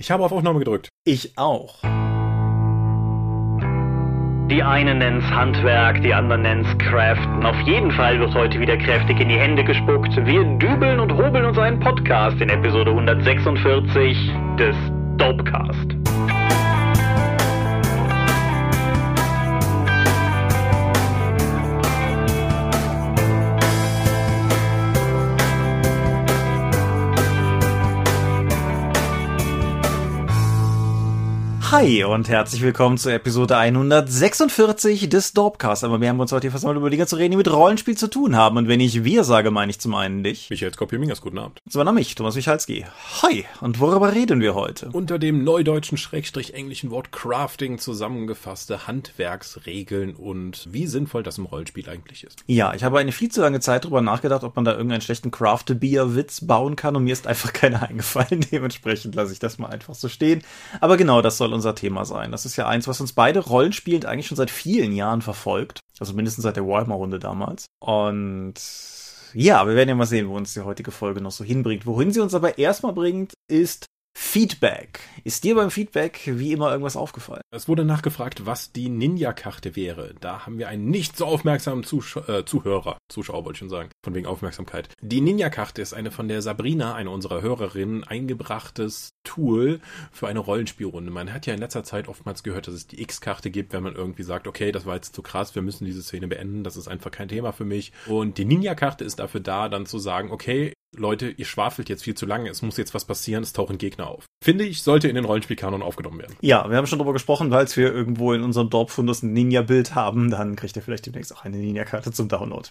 Ich habe auf Aufnahme gedrückt. Ich auch. Die einen nennen's Handwerk, die anderen nennen's Craften. Auf jeden Fall wird heute wieder kräftig in die Hände gespuckt. Wir dübeln und hobeln uns einen Podcast in Episode 146 des Dopecast. Hi und herzlich willkommen zur Episode 146 des Dorpcast. Aber wir haben uns heute hier versammelt, über Dinge zu reden, die mit Rollenspiel zu tun haben. Und wenn ich wir sage, meine ich zum einen dich. Michael Skopje-Mingers, guten Abend. Zum anderen mich, Thomas Michalski. Hi. Und worüber reden wir heute? Unter dem neudeutschen Schrägstrich englischen Wort Crafting zusammengefasste Handwerksregeln und wie sinnvoll das im Rollenspiel eigentlich ist. Ja, ich habe eine viel zu lange Zeit darüber nachgedacht, ob man da irgendeinen schlechten Craft-Beer-Witz bauen kann und mir ist einfach keiner eingefallen. Dementsprechend lasse ich das mal einfach so stehen. Aber genau, das soll unser Thema sein. Das ist ja eins, was uns beide rollenspielend eigentlich schon seit vielen Jahren verfolgt. Also mindestens seit der Warhammer-Runde damals. Und ja, wir werden ja mal sehen, wo uns die heutige Folge noch so hinbringt. Wohin sie uns aber erstmal bringt, ist Feedback. Ist dir beim Feedback wie immer irgendwas aufgefallen? Es wurde nachgefragt, was die Ninja-Karte wäre. Da haben wir einen nicht so aufmerksamen Zusch äh, Zuhörer, Zuschauer wollte ich schon sagen, von wegen Aufmerksamkeit. Die Ninja-Karte ist eine von der Sabrina, eine unserer Hörerinnen, eingebrachtes Tool für eine Rollenspielrunde. Man hat ja in letzter Zeit oftmals gehört, dass es die X-Karte gibt, wenn man irgendwie sagt, okay, das war jetzt zu krass, wir müssen diese Szene beenden, das ist einfach kein Thema für mich. Und die Ninja-Karte ist dafür da, dann zu sagen, okay, Leute, ihr schwafelt jetzt viel zu lange, es muss jetzt was passieren, es tauchen Gegner auf. Finde ich, sollte in den Rollenspielkanon aufgenommen werden. Ja, wir haben schon darüber gesprochen, weil wir irgendwo in unserem Dorffundus ein Ninja-Bild haben, dann kriegt ihr vielleicht demnächst auch eine Ninja-Karte zum Download.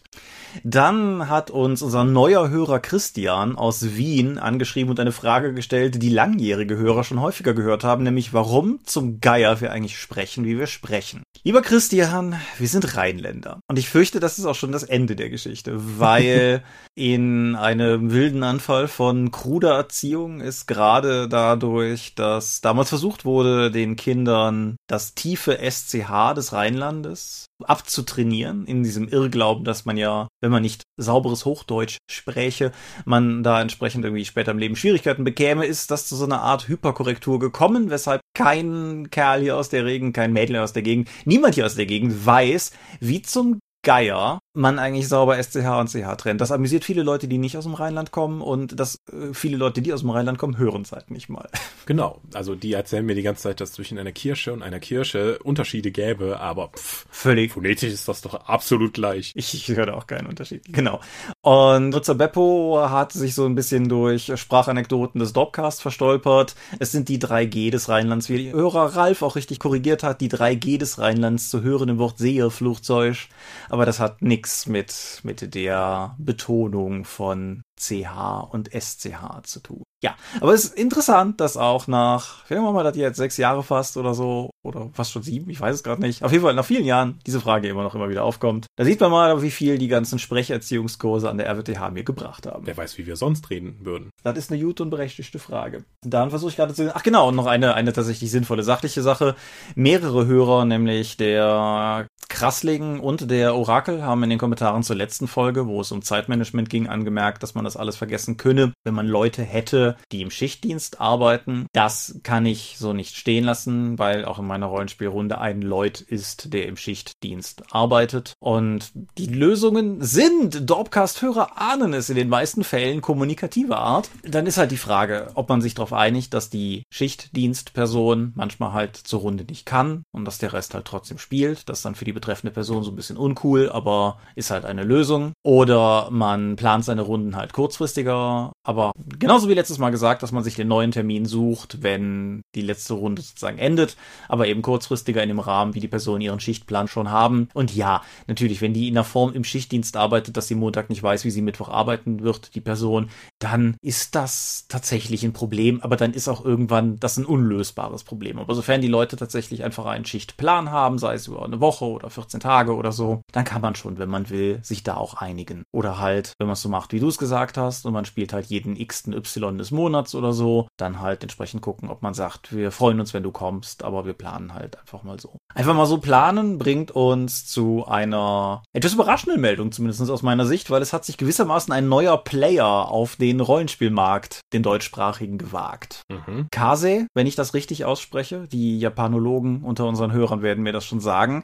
Dann hat uns unser neuer Hörer Christian aus Wien angeschrieben und eine Frage gestellt, die langjährige Hörer schon häufiger gehört haben, nämlich warum zum Geier wir eigentlich sprechen, wie wir sprechen. Lieber Christian, wir sind Rheinländer. Und ich fürchte, das ist auch schon das Ende der Geschichte, weil in einem wilden Anfall von kruder Erziehung ist gerade dadurch, dass damals versucht wurde, den Kindern das tiefe SCH des Rheinlandes abzutrainieren, in diesem Irrglauben, dass man ja, wenn man nicht sauberes Hochdeutsch spräche, man da entsprechend irgendwie später im Leben Schwierigkeiten bekäme, ist das zu so einer Art Hyperkorrektur gekommen, weshalb kein Kerl hier aus der Gegend, kein Mädel aus der Gegend, niemand hier aus der Gegend weiß, wie zum Geier man eigentlich sauber SCH und CH trennt. Das amüsiert viele Leute, die nicht aus dem Rheinland kommen und das äh, viele Leute, die aus dem Rheinland kommen, hören es halt nicht mal. Genau, also die erzählen mir die ganze Zeit, dass zwischen einer Kirsche und einer Kirsche Unterschiede gäbe, aber pff, völlig phonetisch ist das doch absolut gleich. Ich, ich höre da auch keinen Unterschied. Genau. Und Nutzer Beppo hat sich so ein bisschen durch Sprachanekdoten des Dopcast verstolpert. Es sind die 3G des Rheinlands, wie Hörer Ralf auch richtig korrigiert hat, die 3G des Rheinlands zu hören im Wort Seherflugzeug. Aber das hat nichts mit, mit der Betonung von CH und SCH zu tun. Ja, aber es ist interessant, dass auch nach, wie wir mal, das jetzt sechs Jahre fast oder so, oder fast schon sieben, ich weiß es gerade nicht, auf jeden Fall nach vielen Jahren diese Frage immer noch immer wieder aufkommt. Da sieht man mal, wie viel die ganzen Sprecherziehungskurse an der RWTH mir gebracht haben. Wer weiß, wie wir sonst reden würden. Das ist eine gute und berechtigte Frage. Dann versuche ich gerade zu, ach genau, und noch eine, eine tatsächlich sinnvolle sachliche Sache. Mehrere Hörer, nämlich der Krassling und der Orakel, haben in den Kommentaren zur letzten Folge, wo es um Zeitmanagement ging, angemerkt, dass man das alles vergessen könne, wenn man Leute hätte, die im Schichtdienst arbeiten. Das kann ich so nicht stehen lassen, weil auch in meiner Rollenspielrunde ein Leut ist, der im Schichtdienst arbeitet. Und die Lösungen sind, Dorpcast-Hörer ahnen es in den meisten Fällen kommunikative Art. Dann ist halt die Frage, ob man sich darauf einigt, dass die Schichtdienstperson manchmal halt zur Runde nicht kann und dass der Rest halt trotzdem spielt. Das ist dann für die betreffende Person so ein bisschen uncool, aber ist halt eine Lösung. Oder man plant seine Runden halt kurzfristiger, aber genauso wie letztes Mal gesagt, dass man sich den neuen Termin sucht, wenn die letzte Runde sozusagen endet, aber eben kurzfristiger in dem Rahmen, wie die Personen ihren Schichtplan schon haben. Und ja, natürlich, wenn die in der Form im Schichtdienst arbeitet, dass sie Montag nicht weiß, wie sie Mittwoch arbeiten wird, die Person, dann ist das tatsächlich ein Problem, aber dann ist auch irgendwann das ein unlösbares Problem. Aber sofern die Leute tatsächlich einfach einen Schichtplan haben, sei es über eine Woche oder 14 Tage oder so, dann kann man schon, wenn man will, sich da auch einigen. Oder halt, wenn man es so macht, wie du es gesagt hast, und man spielt halt jeden x Y des Monats oder so, dann halt entsprechend gucken, ob man sagt, wir freuen uns, wenn du kommst, aber wir planen halt einfach mal so. Einfach mal so planen bringt uns zu einer etwas überraschenden Meldung, zumindest aus meiner Sicht, weil es hat sich gewissermaßen ein neuer Player auf den Rollenspielmarkt, den deutschsprachigen, gewagt. Mhm. Kase, wenn ich das richtig ausspreche, die Japanologen unter unseren Hörern werden mir das schon sagen.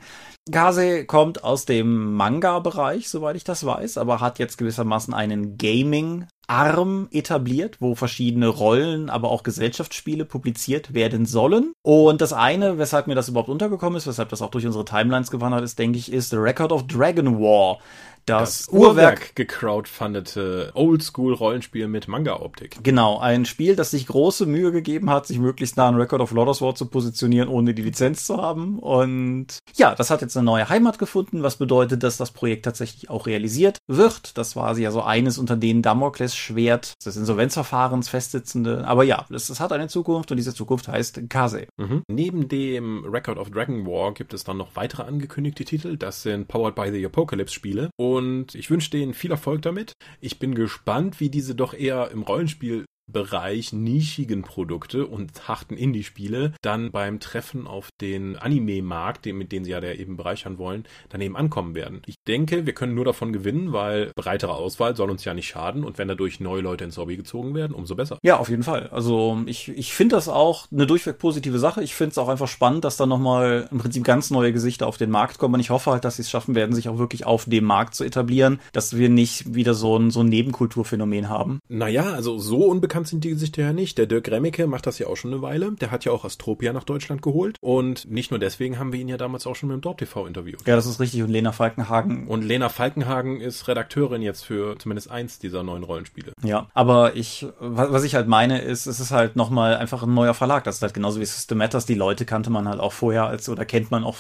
Kase kommt aus dem Manga-Bereich, soweit ich das weiß, aber hat jetzt gewissermaßen einen Gaming Arm etabliert, wo verschiedene Rollen, aber auch Gesellschaftsspiele publiziert werden sollen. Und das eine, weshalb mir das überhaupt untergekommen ist, weshalb das auch durch unsere Timelines gewandert ist, denke ich, ist The Record of Dragon War das, das Uhrwerk gecrowdfundete Oldschool-Rollenspiel mit Manga-Optik. Genau, ein Spiel, das sich große Mühe gegeben hat, sich möglichst nah an Record of Lodoss War zu positionieren, ohne die Lizenz zu haben. Und ja, das hat jetzt eine neue Heimat gefunden, was bedeutet, dass das Projekt tatsächlich auch realisiert wird. Das war ja so eines unter den Damoklesschwert des Insolvenzverfahrens festsitzende. Aber ja, es, es, hat eine Zukunft und diese Zukunft heißt Kase. Mhm. Neben dem Record of Dragon War gibt es dann noch weitere angekündigte Titel. Das sind Powered by the Apocalypse Spiele. Und und ich wünsche denen viel Erfolg damit. Ich bin gespannt, wie diese doch eher im Rollenspiel Bereich nischigen Produkte und harten Indie-Spiele dann beim Treffen auf den Anime-Markt, mit dem sie ja eben bereichern wollen, dann eben ankommen werden. Ich denke, wir können nur davon gewinnen, weil breitere Auswahl soll uns ja nicht schaden und wenn dadurch neue Leute ins Hobby gezogen werden, umso besser. Ja, auf jeden Fall. Also ich, ich finde das auch eine durchweg positive Sache. Ich finde es auch einfach spannend, dass da nochmal im Prinzip ganz neue Gesichter auf den Markt kommen und ich hoffe halt, dass sie es schaffen werden, sich auch wirklich auf dem Markt zu etablieren, dass wir nicht wieder so ein, so ein Nebenkulturphänomen haben. Naja, also so unbekannt bekannt sind die Gesichter ja nicht. Der Dirk Remmicke macht das ja auch schon eine Weile. Der hat ja auch Astropia nach Deutschland geholt. Und nicht nur deswegen haben wir ihn ja damals auch schon mit dem Dorp TV interviewt. Ja, das ist richtig. Und Lena Falkenhagen. Und Lena Falkenhagen ist Redakteurin jetzt für zumindest eins dieser neuen Rollenspiele. Ja, aber ich, was ich halt meine, ist, es ist halt nochmal einfach ein neuer Verlag. Das ist halt genauso wie System Matters. Die Leute kannte man halt auch vorher als, oder kennt man auch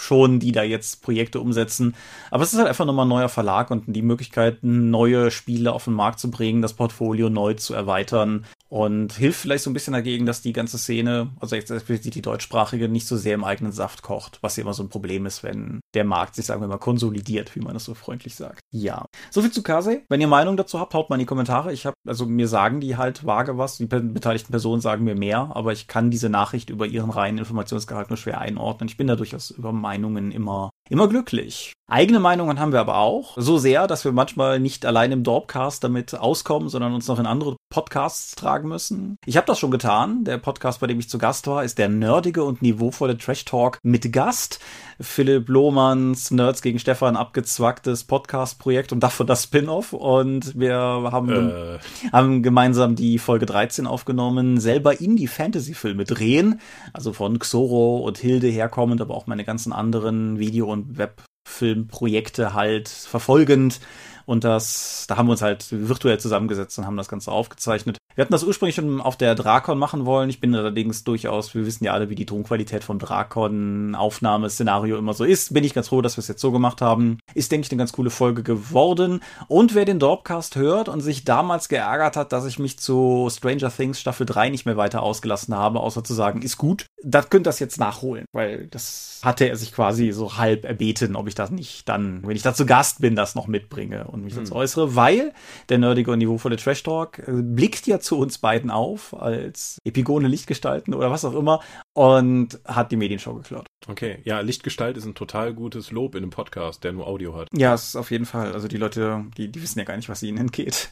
schon, die da jetzt Projekte umsetzen. Aber es ist halt einfach nochmal ein neuer Verlag und die Möglichkeit, neue Spiele auf den Markt zu bringen, das Portfolio neu zu erweitern und hilft vielleicht so ein bisschen dagegen, dass die ganze Szene, also jetzt die deutschsprachige, nicht so sehr im eigenen Saft kocht, was ja immer so ein Problem ist, wenn der Markt sich, sagen wir mal, konsolidiert, wie man das so freundlich sagt. Ja. Soviel zu Kase. Wenn ihr Meinung dazu habt, haut mal in die Kommentare. Ich habe, also mir sagen die halt vage was, die beteiligten Personen sagen mir mehr, aber ich kann diese Nachricht über ihren reinen Informationsgehalt nur schwer einordnen. Ich bin da durchaus über Meinungen immer immer glücklich. Eigene Meinungen haben wir aber auch. So sehr, dass wir manchmal nicht allein im Dorpcast damit auskommen, sondern uns noch in andere Podcasts tragen müssen. Ich habe das schon getan. Der Podcast, bei dem ich zu Gast war, ist der nerdige und niveauvolle Trash Talk mit Gast. Philipp Lohmanns Nerds gegen Stefan abgezwacktes Podcast-Projekt und davon das Spin-off. Und wir haben, äh. haben gemeinsam die Folge 13 aufgenommen, selber Indie-Fantasy-Filme drehen. Also von Xoro und Hilde herkommend, aber auch meine ganzen anderen Video- und Webfilmprojekte halt verfolgend. Und das, da haben wir uns halt virtuell zusammengesetzt und haben das Ganze aufgezeichnet. Wir hatten das ursprünglich schon auf der Drakon machen wollen. Ich bin allerdings durchaus, wir wissen ja alle, wie die Tonqualität vom Drakon-Aufnahmeszenario immer so ist. Bin ich ganz froh, dass wir es jetzt so gemacht haben. Ist, denke ich, eine ganz coole Folge geworden. Und wer den Dorpcast hört und sich damals geärgert hat, dass ich mich zu Stranger Things Staffel 3 nicht mehr weiter ausgelassen habe, außer zu sagen, ist gut, das könnt das jetzt nachholen, weil das hatte er sich quasi so halb erbeten, ob ich das nicht dann, wenn ich da zu Gast bin, das noch mitbringe und mich hm. dazu äußere, weil der nerdige und niveauvolle Trash Talk äh, blickt ja zu uns beiden auf als Epigone Lichtgestalten oder was auch immer und hat die Medienshow geklaut. Okay, ja, Lichtgestalt ist ein total gutes Lob in einem Podcast, der nur Audio hat. Ja, ist auf jeden Fall. Also die Leute, die, die wissen ja gar nicht, was ihnen entgeht.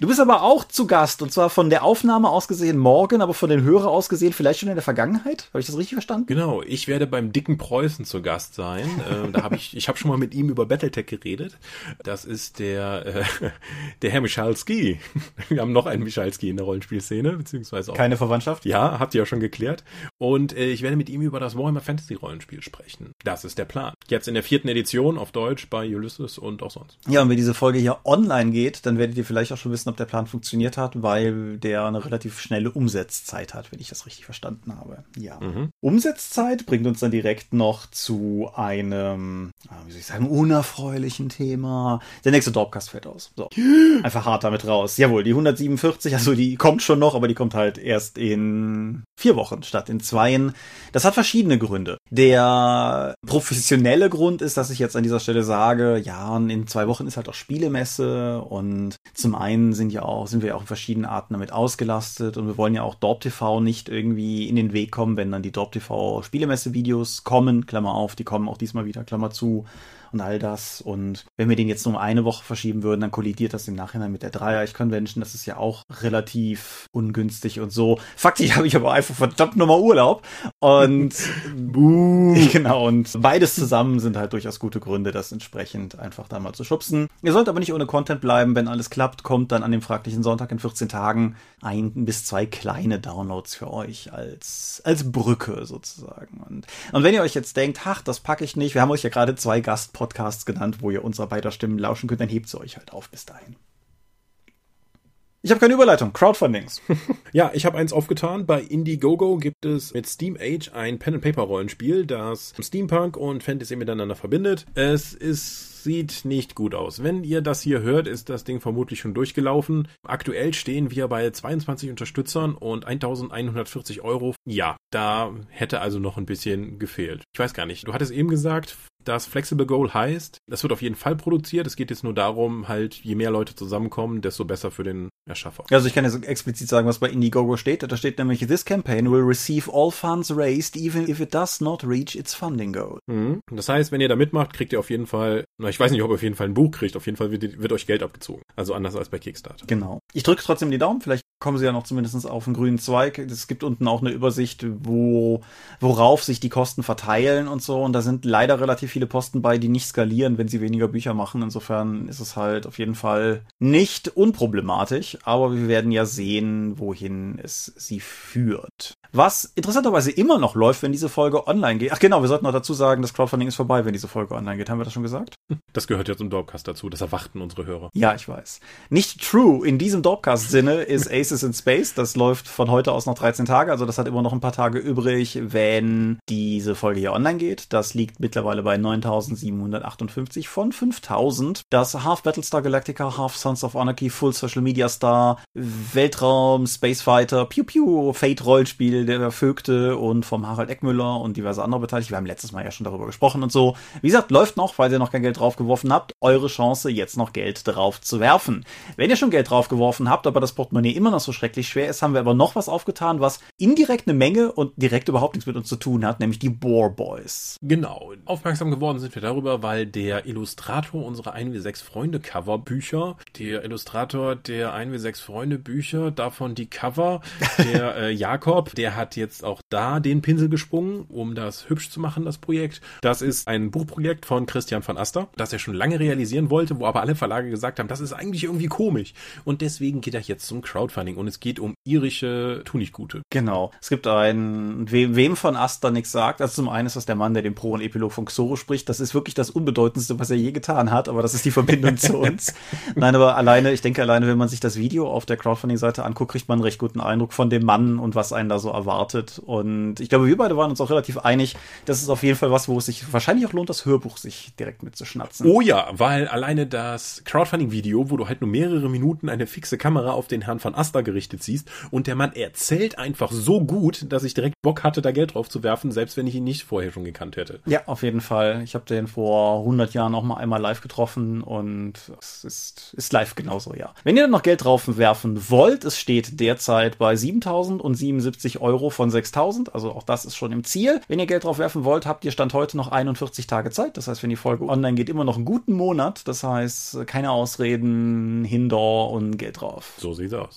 Du bist aber auch zu Gast und zwar von der Aufnahme aus gesehen morgen, aber von den Hörer aus gesehen vielleicht schon in der Vergangenheit. Habe ich das richtig verstanden? Genau, ich werde beim dicken Preußen zu Gast sein. äh, da habe ich, ich habe schon mal mit ihm über Battletech geredet. Das ist der, äh, der Herr Michalski. Wir haben noch einen Michalski in der Rollenspielszene, beziehungsweise auch. Keine Verwandtschaft? Ja, habt ihr ja schon geklärt. Und äh, ich werde mit ihm über das Warhammer Fantasy Rollenspiel sprechen. Das ist der Plan. Jetzt in der vierten Edition auf Deutsch bei Ulysses und auch sonst. Ja, und wenn diese Folge hier online geht, dann werdet ihr vielleicht auch schon wissen, ob der Plan funktioniert hat, weil der eine relativ schnelle Umsetzzeit hat, wenn ich das richtig verstanden habe. Ja. Mhm. Umsetzzeit bringt uns dann direkt noch zu einem, ah, wie soll ich sagen, unerfreulichen Thema. Der nächste Dorpcast fällt aus. So. Einfach hart damit raus. Jawohl, die 147, also die kommt schon noch, aber die kommt halt erst in vier Wochen statt in zweien. Das hat verschiedene Gründe. Der professionelle Grund ist, dass ich jetzt an dieser Stelle sage, ja, in zwei Wochen ist halt auch Spielemesse und zum einen sind ja auch, sind wir ja auch in verschiedenen Arten damit ausgelastet und wir wollen ja auch Dorp TV nicht irgendwie in den Weg kommen, wenn dann die Dorp TV Spielemesse-Videos kommen, Klammer auf, die kommen auch diesmal wieder, Klammer zu und all das. Und wenn wir den jetzt nur um eine Woche verschieben würden, dann kollidiert das im Nachhinein mit der Dreier-Convention. Das ist ja auch relativ ungünstig und so. Faktisch habe ich aber einfach verdammt nochmal Urlaub. Und genau, und beides zusammen sind halt durchaus gute Gründe, das entsprechend einfach da mal zu schubsen. Ihr sollt aber nicht ohne Content bleiben. Wenn alles klappt, kommt dann an dem fraglichen Sonntag in 14 Tagen ein bis zwei kleine Downloads für euch als, als Brücke sozusagen. Und, und wenn ihr euch jetzt denkt, ach, das packe ich nicht, wir haben euch ja gerade zwei Gast Podcasts genannt, wo ihr unserer beider Stimmen lauschen könnt, dann hebt sie euch halt auf bis dahin. Ich habe keine Überleitung. Crowdfundings. ja, ich habe eins aufgetan. Bei Indiegogo gibt es mit Steam Age ein Pen-and-Paper-Rollenspiel, das Steampunk und Fantasy miteinander verbindet. Es ist sieht nicht gut aus. Wenn ihr das hier hört, ist das Ding vermutlich schon durchgelaufen. Aktuell stehen wir bei 22 Unterstützern und 1140 Euro. Ja, da hätte also noch ein bisschen gefehlt. Ich weiß gar nicht. Du hattest eben gesagt, das Flexible Goal heißt, das wird auf jeden Fall produziert. Es geht jetzt nur darum, halt, je mehr Leute zusammenkommen, desto besser für den Erschaffer. Also ich kann jetzt explizit sagen, was bei Indiegogo steht. Da steht nämlich, this campaign will receive all funds raised, even if it does not reach its funding goal. Mhm. Das heißt, wenn ihr da mitmacht, kriegt ihr auf jeden Fall, na, ich weiß nicht, ob ihr auf jeden Fall ein Buch kriegt, auf jeden Fall wird, wird euch Geld abgezogen. Also anders als bei Kickstarter. Genau. Ich drücke trotzdem die Daumen, vielleicht kommen sie ja noch zumindest auf einen grünen Zweig. Es gibt unten auch eine Übersicht, wo, worauf sich die Kosten verteilen und so. Und da sind leider relativ viele Posten bei, die nicht skalieren, wenn sie weniger Bücher machen. Insofern ist es halt auf jeden Fall nicht unproblematisch, aber wir werden ja sehen, wohin es sie führt. Was interessanterweise immer noch läuft, wenn diese Folge online geht. Ach genau, wir sollten noch dazu sagen, das Crowdfunding ist vorbei, wenn diese Folge online geht. Haben wir das schon gesagt? Das gehört ja zum Dorpcast dazu. Das erwarten unsere Hörer. Ja, ich weiß. Nicht true. In diesem Dorpcast-Sinne ist Aces in Space. Das läuft von heute aus noch 13 Tage. Also das hat immer noch ein paar Tage übrig, wenn diese Folge hier online geht. Das liegt mittlerweile bei 9758 von 5000. Das Half Battlestar Galactica, Half Sons of Anarchy, Full Social Media Star, Weltraum, Space Fighter, Pew Pew, Fate Rollenspiel, der Vögte und vom Harald Eckmüller und diverse andere Beteiligte. Wir haben letztes Mal ja schon darüber gesprochen und so. Wie gesagt, läuft noch, weil ihr noch kein Geld draufgeworfen habt. Eure Chance, jetzt noch Geld drauf zu werfen. Wenn ihr schon Geld draufgeworfen habt, aber das Portemonnaie immer noch so schrecklich schwer ist, haben wir aber noch was aufgetan, was indirekt eine Menge und direkt überhaupt nichts mit uns zu tun hat, nämlich die Boar Boys. Genau. Aufmerksam geworden sind wir darüber, weil der Illustrator unserer 1W6 Freunde Cover Bücher, der Illustrator der 1W6 Freunde Bücher, davon die Cover, der äh, Jakob, der hat jetzt auch da den Pinsel gesprungen, um das hübsch zu machen, das Projekt. Das ist ein Buchprojekt von Christian van Aster, das er schon lange realisieren wollte, wo aber alle Verlage gesagt haben, das ist eigentlich irgendwie komisch. Und deswegen geht er jetzt zum Crowdfunding und es geht um irische Tunichtgute. Genau. Es gibt einen, wem, wem von Aster nichts sagt. Also zum einen ist das der Mann, der den Pro- und Epilog von Xoro spricht. Das ist wirklich das Unbedeutendste, was er je getan hat, aber das ist die Verbindung zu uns. Nein, aber alleine, ich denke alleine, wenn man sich das Video auf der Crowdfunding-Seite anguckt, kriegt man einen recht guten Eindruck von dem Mann und was einen da so erwartet. Und ich glaube, wir beide waren uns auch relativ einig, das ist auf jeden Fall was, wo es sich wahrscheinlich auch lohnt, das Hörbuch sich direkt mitzuschnatzen. Oh ja, weil alleine das Crowdfunding-Video, wo du halt nur mehrere Minuten eine fixe Kamera auf den Herrn von Asta gerichtet siehst und der Mann erzählt einfach so gut, dass ich direkt Bock hatte, da Geld drauf zu werfen, selbst wenn ich ihn nicht vorher schon gekannt hätte. Ja, auf jeden Fall. Ich habe den vor 100 Jahren auch mal einmal live getroffen und es ist, ist live genauso, ja. Wenn ihr dann noch Geld drauf werfen wollt, es steht derzeit bei 7.077 Euro von 6.000, also auch das ist schon im Ziel. Wenn ihr Geld drauf werfen wollt, habt ihr Stand heute noch 41 Tage Zeit. Das heißt, wenn die Folge online geht, immer noch einen guten Monat. Das heißt, keine Ausreden, Hindor und Geld drauf. So sieht's aus.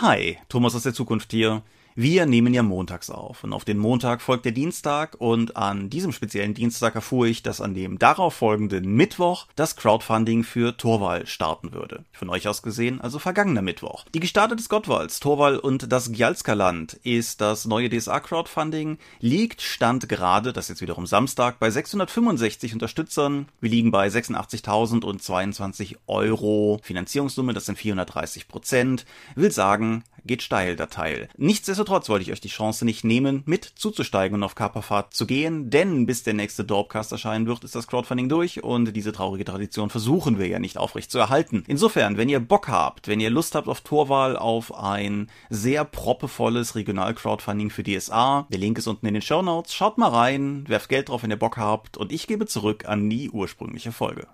Hi, Thomas aus der Zukunft hier. Wir nehmen ja montags auf und auf den Montag folgt der Dienstag und an diesem speziellen Dienstag erfuhr ich, dass an dem darauf folgenden Mittwoch das Crowdfunding für Torwall starten würde. Von euch aus gesehen also vergangener Mittwoch. Die Gestartet des Gottwalds, Torwall und das Gjalska-Land ist das neue DSA-Crowdfunding, liegt Stand gerade, das ist jetzt wiederum Samstag, bei 665 Unterstützern. Wir liegen bei 86.022 Euro Finanzierungssumme, das sind 430 Prozent. Will sagen, geht steil der Teil. Nichtsdestotrotz wollte ich euch die Chance nicht nehmen, mit zuzusteigen und auf Kaperfahrt zu gehen, denn bis der nächste Dorpcast erscheinen wird, ist das Crowdfunding durch und diese traurige Tradition versuchen wir ja nicht aufrecht zu erhalten. Insofern, wenn ihr Bock habt, wenn ihr Lust habt auf Torwahl, auf ein sehr proppevolles Regional-Crowdfunding für DSA, der Link ist unten in den Show Notes, schaut mal rein, werft Geld drauf, wenn ihr Bock habt und ich gebe zurück an die ursprüngliche Folge.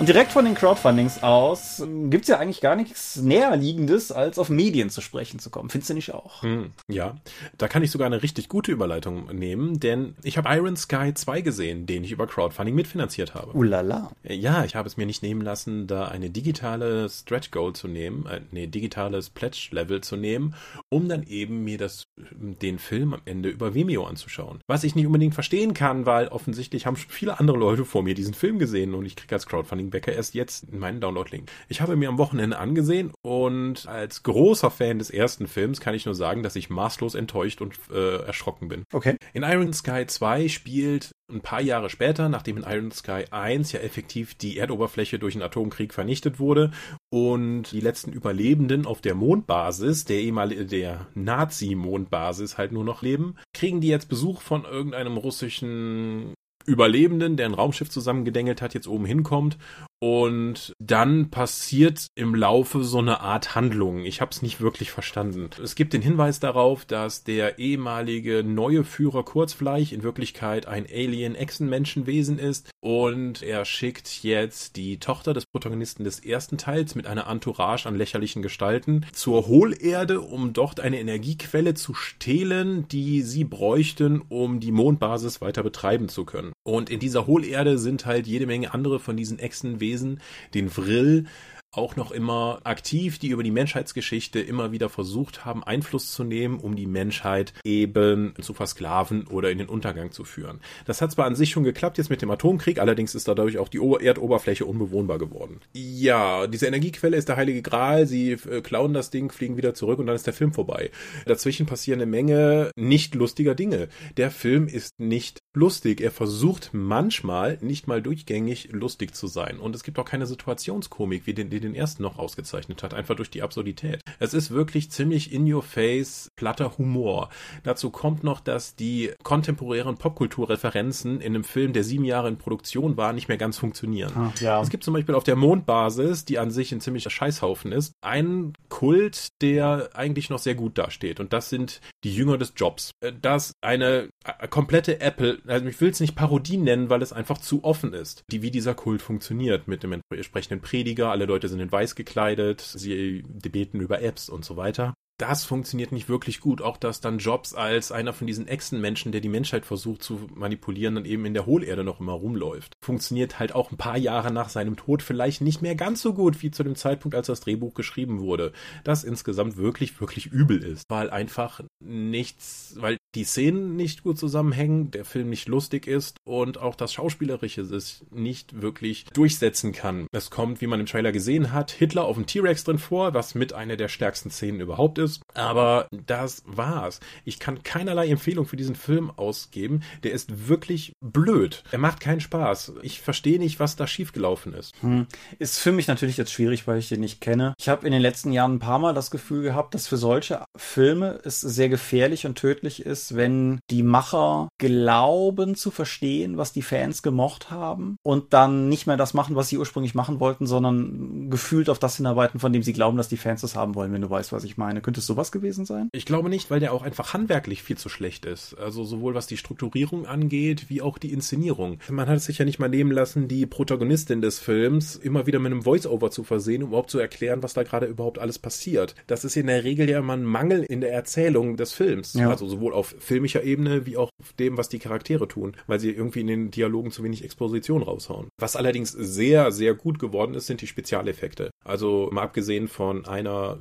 Und direkt von den Crowdfundings aus ähm, gibt's ja eigentlich gar nichts Näherliegendes, als auf Medien zu sprechen zu kommen. Findest du nicht auch? Hm, ja, da kann ich sogar eine richtig gute Überleitung nehmen, denn ich habe Iron Sky 2 gesehen, den ich über Crowdfunding mitfinanziert habe. Ulala. Ja, ich habe es mir nicht nehmen lassen, da eine digitale Stretch Goal zu nehmen, äh, nee, digitales Pledge Level zu nehmen, um dann eben mir das, den Film am Ende über Vimeo anzuschauen. Was ich nicht unbedingt verstehen kann, weil offensichtlich haben schon viele andere Leute vor mir diesen Film gesehen und ich kriege als Crowdfunding Bäcker erst jetzt meinen Download-Link. Ich habe mir am Wochenende angesehen und als großer Fan des ersten Films kann ich nur sagen, dass ich maßlos enttäuscht und äh, erschrocken bin. Okay. In Iron Sky 2 spielt ein paar Jahre später, nachdem in Iron Sky 1 ja effektiv die Erdoberfläche durch einen Atomkrieg vernichtet wurde und die letzten Überlebenden auf der Mondbasis, der ehemalige der Nazi-Mondbasis halt nur noch leben, kriegen die jetzt Besuch von irgendeinem russischen Überlebenden, der ein Raumschiff zusammengedengelt hat, jetzt oben hinkommt und dann passiert im Laufe so eine Art Handlung. Ich habe es nicht wirklich verstanden. Es gibt den Hinweis darauf, dass der ehemalige neue Führer Kurzfleisch in Wirklichkeit ein Alien-Echsen-Menschenwesen ist und er schickt jetzt die Tochter des Protagonisten des ersten Teils mit einer Entourage an lächerlichen Gestalten zur Hohlerde, um dort eine Energiequelle zu stehlen, die sie bräuchten, um die Mondbasis weiter betreiben zu können. Und in dieser Hohlerde sind halt jede Menge andere von diesen Echsenwesen Wesen, den Vrill, auch noch immer aktiv, die über die Menschheitsgeschichte immer wieder versucht haben, Einfluss zu nehmen, um die Menschheit eben zu versklaven oder in den Untergang zu führen. Das hat zwar an sich schon geklappt jetzt mit dem Atomkrieg, allerdings ist dadurch auch die Erdoberfläche unbewohnbar geworden. Ja, diese Energiequelle ist der heilige Gral, sie äh, klauen das Ding, fliegen wieder zurück und dann ist der Film vorbei. Dazwischen passieren eine Menge nicht lustiger Dinge. Der Film ist nicht lustig. Er versucht manchmal nicht mal durchgängig lustig zu sein und es gibt auch keine Situationskomik wie den, die den ersten noch ausgezeichnet hat, einfach durch die Absurdität. Es ist wirklich ziemlich in your face platter Humor. Dazu kommt noch, dass die kontemporären Popkulturreferenzen in einem Film, der sieben Jahre in Produktion war, nicht mehr ganz funktionieren. Ah, ja. Es gibt zum Beispiel auf der Mondbasis, die an sich ein ziemlicher Scheißhaufen ist, einen Kult, der eigentlich noch sehr gut dasteht. Und das sind die Jünger des Jobs. Äh, das eine äh, komplette Apple, also ich will es nicht Parodie nennen, weil es einfach zu offen ist, die wie dieser Kult funktioniert mit dem entsprechenden Prediger. Alle Leute sind in weiß gekleidet, sie beten über Apps und so weiter das funktioniert nicht wirklich gut. Auch dass dann Jobs als einer von diesen Echsenmenschen, der die Menschheit versucht zu manipulieren, dann eben in der Hohlerde noch immer rumläuft. Funktioniert halt auch ein paar Jahre nach seinem Tod vielleicht nicht mehr ganz so gut wie zu dem Zeitpunkt, als das Drehbuch geschrieben wurde. Das insgesamt wirklich, wirklich übel ist, weil einfach nichts, weil die Szenen nicht gut zusammenhängen, der Film nicht lustig ist und auch das Schauspielerische sich nicht wirklich durchsetzen kann. Es kommt, wie man im Trailer gesehen hat, Hitler auf dem T-Rex drin vor, was mit einer der stärksten Szenen überhaupt ist ist. Aber das war's. Ich kann keinerlei Empfehlung für diesen Film ausgeben. Der ist wirklich blöd. Er macht keinen Spaß. Ich verstehe nicht, was da schiefgelaufen ist. Hm. Ist für mich natürlich jetzt schwierig, weil ich den nicht kenne. Ich habe in den letzten Jahren ein paar Mal das Gefühl gehabt, dass für solche Filme es sehr gefährlich und tödlich ist, wenn die Macher glauben zu verstehen, was die Fans gemocht haben und dann nicht mehr das machen, was sie ursprünglich machen wollten, sondern gefühlt auf das hinarbeiten, von dem sie glauben, dass die Fans das haben wollen, wenn du weißt, was ich meine. Könnte es sowas gewesen sein? Ich glaube nicht, weil der auch einfach handwerklich viel zu schlecht ist. Also sowohl was die Strukturierung angeht, wie auch die Inszenierung. Man hat es sich ja nicht mal nehmen lassen, die Protagonistin des Films immer wieder mit einem Voice-Over zu versehen, um überhaupt zu erklären, was da gerade überhaupt alles passiert. Das ist in der Regel ja immer ein Mangel in der Erzählung des Films. Ja. Also sowohl auf filmischer Ebene wie auch auf dem, was die Charaktere tun, weil sie irgendwie in den Dialogen zu wenig Exposition raushauen. Was allerdings sehr, sehr gut geworden ist, sind die Spezialeffekte. Also mal abgesehen von einer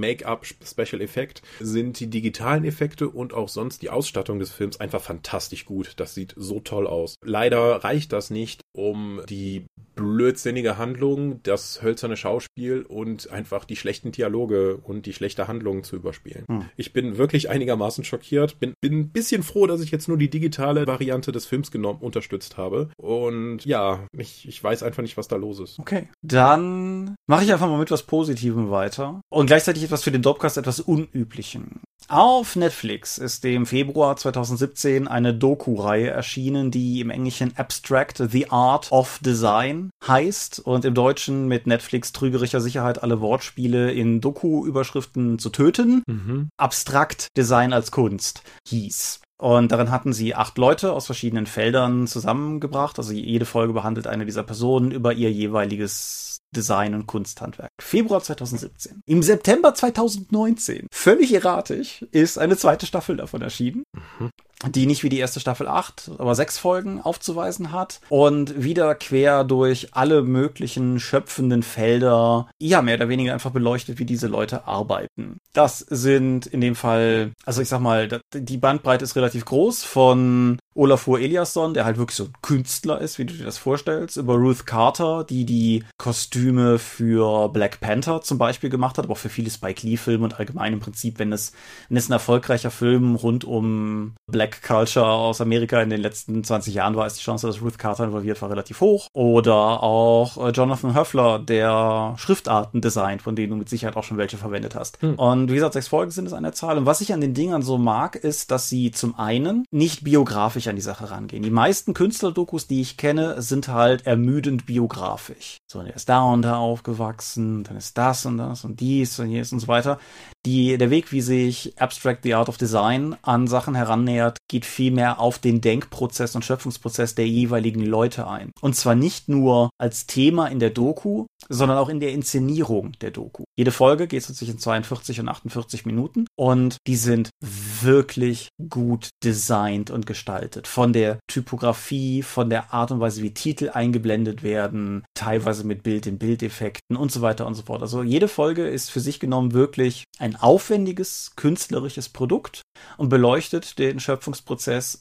hm, Alterungs-Make-up-Special-Effekt sind die digitalen Effekte und auch sonst die Ausstattung des Films einfach fantastisch gut. Das sieht so toll aus. Leider reicht das nicht, um die blödsinnige Handlung, das hölzerne Schauspiel und einfach die schlechten Dialoge und die schlechte Handlung zu überspielen. Hm. Ich bin wirklich einigermaßen schockiert, bin, bin ein bisschen froh, dass ich jetzt nur die digitale Variante des Films genommen, unterstützt habe. Und ja, ich, ich weiß einfach nicht, was da los ist. Okay, dann mache ich einfach mal mit was Positivem weiter und gleichzeitig etwas für den Dopcast etwas Unüblichen. Auf Netflix ist im Februar 2017 eine Doku-Reihe erschienen, die im Englischen Abstract The Art of Design heißt und im Deutschen mit Netflix trügerischer Sicherheit alle Wortspiele in Doku-Überschriften zu töten. Mhm. Abstrakt Design als Kunst hieß. Und darin hatten sie acht Leute aus verschiedenen Feldern zusammengebracht. Also jede Folge behandelt eine dieser Personen über ihr jeweiliges Design und Kunsthandwerk. Februar 2017. Im September 2019, völlig erratisch, ist eine zweite Staffel davon erschienen. Mhm die nicht wie die erste Staffel acht, aber sechs Folgen aufzuweisen hat und wieder quer durch alle möglichen schöpfenden Felder, ja, mehr oder weniger einfach beleuchtet, wie diese Leute arbeiten. Das sind in dem Fall, also ich sag mal, die Bandbreite ist relativ groß von Olafur Eliasson, der halt wirklich so ein Künstler ist, wie du dir das vorstellst, über Ruth Carter, die die Kostüme für Black Panther zum Beispiel gemacht hat, aber auch für viele Spike Lee-Filme und allgemein im Prinzip, wenn es, wenn es ein erfolgreicher Film rund um Black Culture aus Amerika in den letzten 20 Jahren war, ist die Chance, dass Ruth Carter involviert war, relativ hoch. Oder auch äh, Jonathan Höffler, der Schriftarten designt, von denen du mit Sicherheit auch schon welche verwendet hast. Hm. Und wie gesagt, sechs Folgen sind es an der Zahl. Und was ich an den Dingern so mag, ist, dass sie zum einen nicht biografisch an die Sache rangehen. Die meisten Künstlerdokus, die ich kenne, sind halt ermüdend biografisch. So, der ist da und da aufgewachsen, dann ist das und das und dies und jenes und so weiter. Die, der Weg, wie sich Abstract the Art of Design an Sachen herannähert, geht viel mehr auf den Denkprozess und Schöpfungsprozess der jeweiligen Leute ein. Und zwar nicht nur als Thema in der Doku, sondern auch in der Inszenierung der Doku. Jede Folge geht so zwischen 42 und 48 Minuten und die sind wirklich gut designt und gestaltet. Von der Typografie, von der Art und Weise, wie Titel eingeblendet werden, teilweise mit Bild-in-Bild-Effekten und so weiter und so fort. Also jede Folge ist für sich genommen wirklich ein aufwendiges künstlerisches Produkt und beleuchtet den Schöpfungsprozess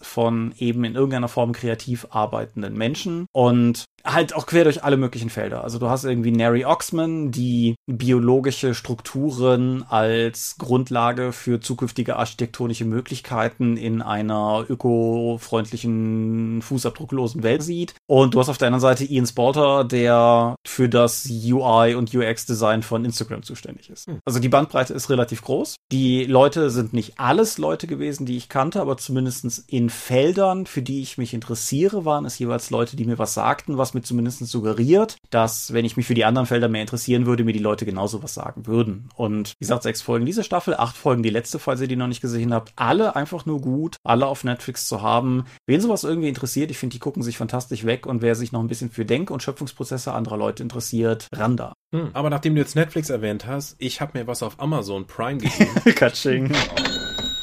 von eben in irgendeiner Form kreativ arbeitenden Menschen. Und halt auch quer durch alle möglichen Felder. Also du hast irgendwie Neri Oxman, die biologische Strukturen als Grundlage für zukünftige architektonische Möglichkeiten in einer ökofreundlichen, fußabdrucklosen Welt sieht. Und du hast auf der anderen Seite Ian Spalter, der für das UI und UX-Design von Instagram zuständig ist. Hm. Also die Bandbreite ist relativ groß. Die Leute sind nicht alles Leute gewesen, die ich kannte, aber zumindestens in Feldern, für die ich mich interessiere, waren es jeweils Leute, die mir was sagten, was mir zumindest suggeriert, dass, wenn ich mich für die anderen Felder mehr interessieren würde, mir die Leute genauso was sagen würden. Und wie gesagt, sechs Folgen diese Staffel, acht Folgen die letzte, falls ihr die noch nicht gesehen habt. Alle einfach nur gut, alle auf Netflix zu haben. Wen sowas irgendwie interessiert, ich finde, die gucken sich fantastisch weg und wer sich noch ein bisschen für Denk- und Schöpfungsprozesse anderer Leute interessiert, ran da. Hm, aber nachdem du jetzt Netflix erwähnt hast, ich habe mir was auf Amazon Prime gegeben. Katsching.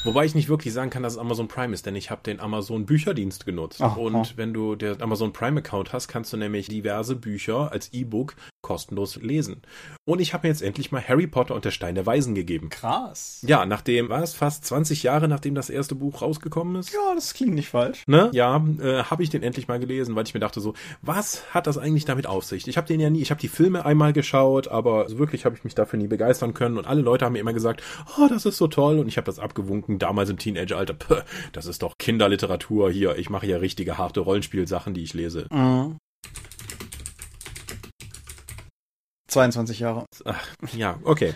Wobei ich nicht wirklich sagen kann, dass es Amazon Prime ist, denn ich habe den Amazon Bücherdienst genutzt. Ach, und ach. wenn du den Amazon Prime Account hast, kannst du nämlich diverse Bücher als E-Book kostenlos lesen. Und ich habe mir jetzt endlich mal Harry Potter und der Stein der Weisen gegeben. Krass. Ja, nachdem, war es fast 20 Jahre, nachdem das erste Buch rausgekommen ist? Ja, das klingt nicht falsch. Ne? Ja, äh, habe ich den endlich mal gelesen, weil ich mir dachte so, was hat das eigentlich damit auf sich? Ich habe den ja nie, ich habe die Filme einmal geschaut, aber so wirklich habe ich mich dafür nie begeistern können und alle Leute haben mir immer gesagt, oh, das ist so toll und ich habe das abgewunken, damals im Teenageralter, das ist doch Kinderliteratur hier, ich mache ja richtige harte Rollenspielsachen, die ich lese. Mhm. 22 Jahre. Ach, ja, okay.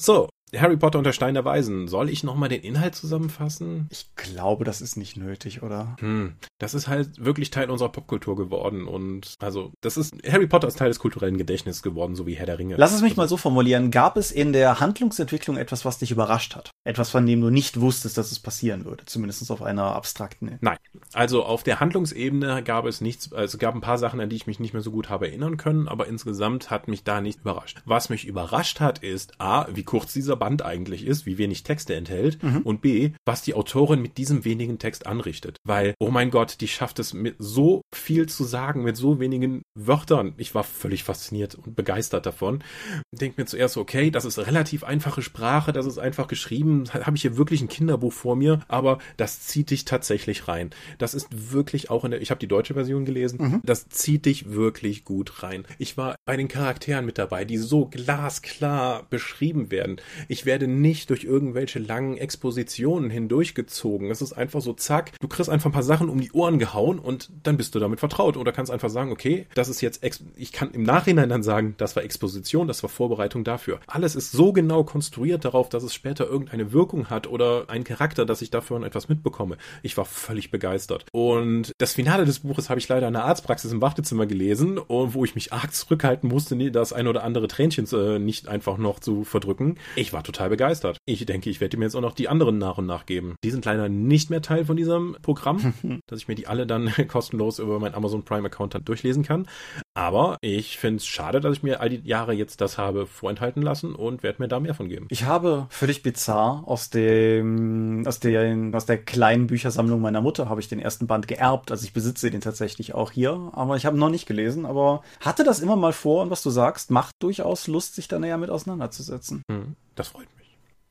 So, Harry Potter und der Stein der Weisen. Soll ich nochmal den Inhalt zusammenfassen? Ich glaube, das ist nicht nötig, oder? Hm. Das ist halt wirklich Teil unserer Popkultur geworden und also, das ist, Harry Potter ist Teil des kulturellen Gedächtnisses geworden, so wie Herr der Ringe. Lass es mich also, mal so formulieren. Gab es in der Handlungsentwicklung etwas, was dich überrascht hat? etwas, von dem du nicht wusstest, dass es passieren würde, zumindest auf einer abstrakten. Nein, also auf der Handlungsebene gab es nichts, also gab ein paar Sachen, an die ich mich nicht mehr so gut habe erinnern können, aber insgesamt hat mich da nichts überrascht. Was mich überrascht hat, ist A, wie kurz dieser Band eigentlich ist, wie wenig Texte enthält mhm. und B, was die Autorin mit diesem wenigen Text anrichtet. Weil, oh mein Gott, die schafft es mit so viel zu sagen, mit so wenigen Wörtern. Ich war völlig fasziniert und begeistert davon. Denk mir zuerst, okay, das ist relativ einfache Sprache, das ist einfach geschrieben, habe ich hier wirklich ein Kinderbuch vor mir, aber das zieht dich tatsächlich rein. Das ist wirklich auch in der, ich habe die deutsche Version gelesen, mhm. das zieht dich wirklich gut rein. Ich war bei den Charakteren mit dabei, die so glasklar beschrieben werden. Ich werde nicht durch irgendwelche langen Expositionen hindurchgezogen. Es ist einfach so, zack, du kriegst einfach ein paar Sachen um die Ohren gehauen und dann bist du damit vertraut oder kannst einfach sagen, okay, das ist jetzt, Ex ich kann im Nachhinein dann sagen, das war Exposition, das war Vorbereitung dafür. Alles ist so genau konstruiert darauf, dass es später irgendeine Wirkung hat oder einen Charakter, dass ich dafür etwas mitbekomme. Ich war völlig begeistert. Und das Finale des Buches habe ich leider in der Arztpraxis im Wartezimmer gelesen und wo ich mich arg zurückhalten musste, das ein oder andere Tränchen äh, nicht einfach noch zu verdrücken. Ich war total begeistert. Ich denke, ich werde mir jetzt auch noch die anderen nach und nach geben. Die sind leider nicht mehr Teil von diesem Programm, dass ich mir die alle dann kostenlos über meinen Amazon Prime Account dann durchlesen kann. Aber ich finde es schade, dass ich mir all die Jahre jetzt das habe vorenthalten lassen und werde mir da mehr von geben. Ich habe völlig bizarr aus dem, aus der, aus der kleinen Büchersammlung meiner Mutter habe ich den ersten Band geerbt. Also ich besitze den tatsächlich auch hier, aber ich habe ihn noch nicht gelesen, aber hatte das immer mal vor und was du sagst, macht durchaus Lust, sich da näher mit auseinanderzusetzen. Hm, das freut mich.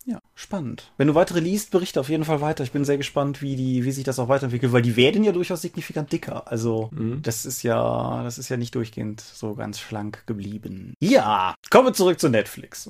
Ja, spannend. Wenn du weitere liest, berichte auf jeden Fall weiter. Ich bin sehr gespannt, wie die, wie sich das auch weiterentwickelt, weil die werden ja durchaus signifikant dicker. Also, mhm. das ist ja, das ist ja nicht durchgehend so ganz schlank geblieben. Ja, kommen wir zurück zu Netflix.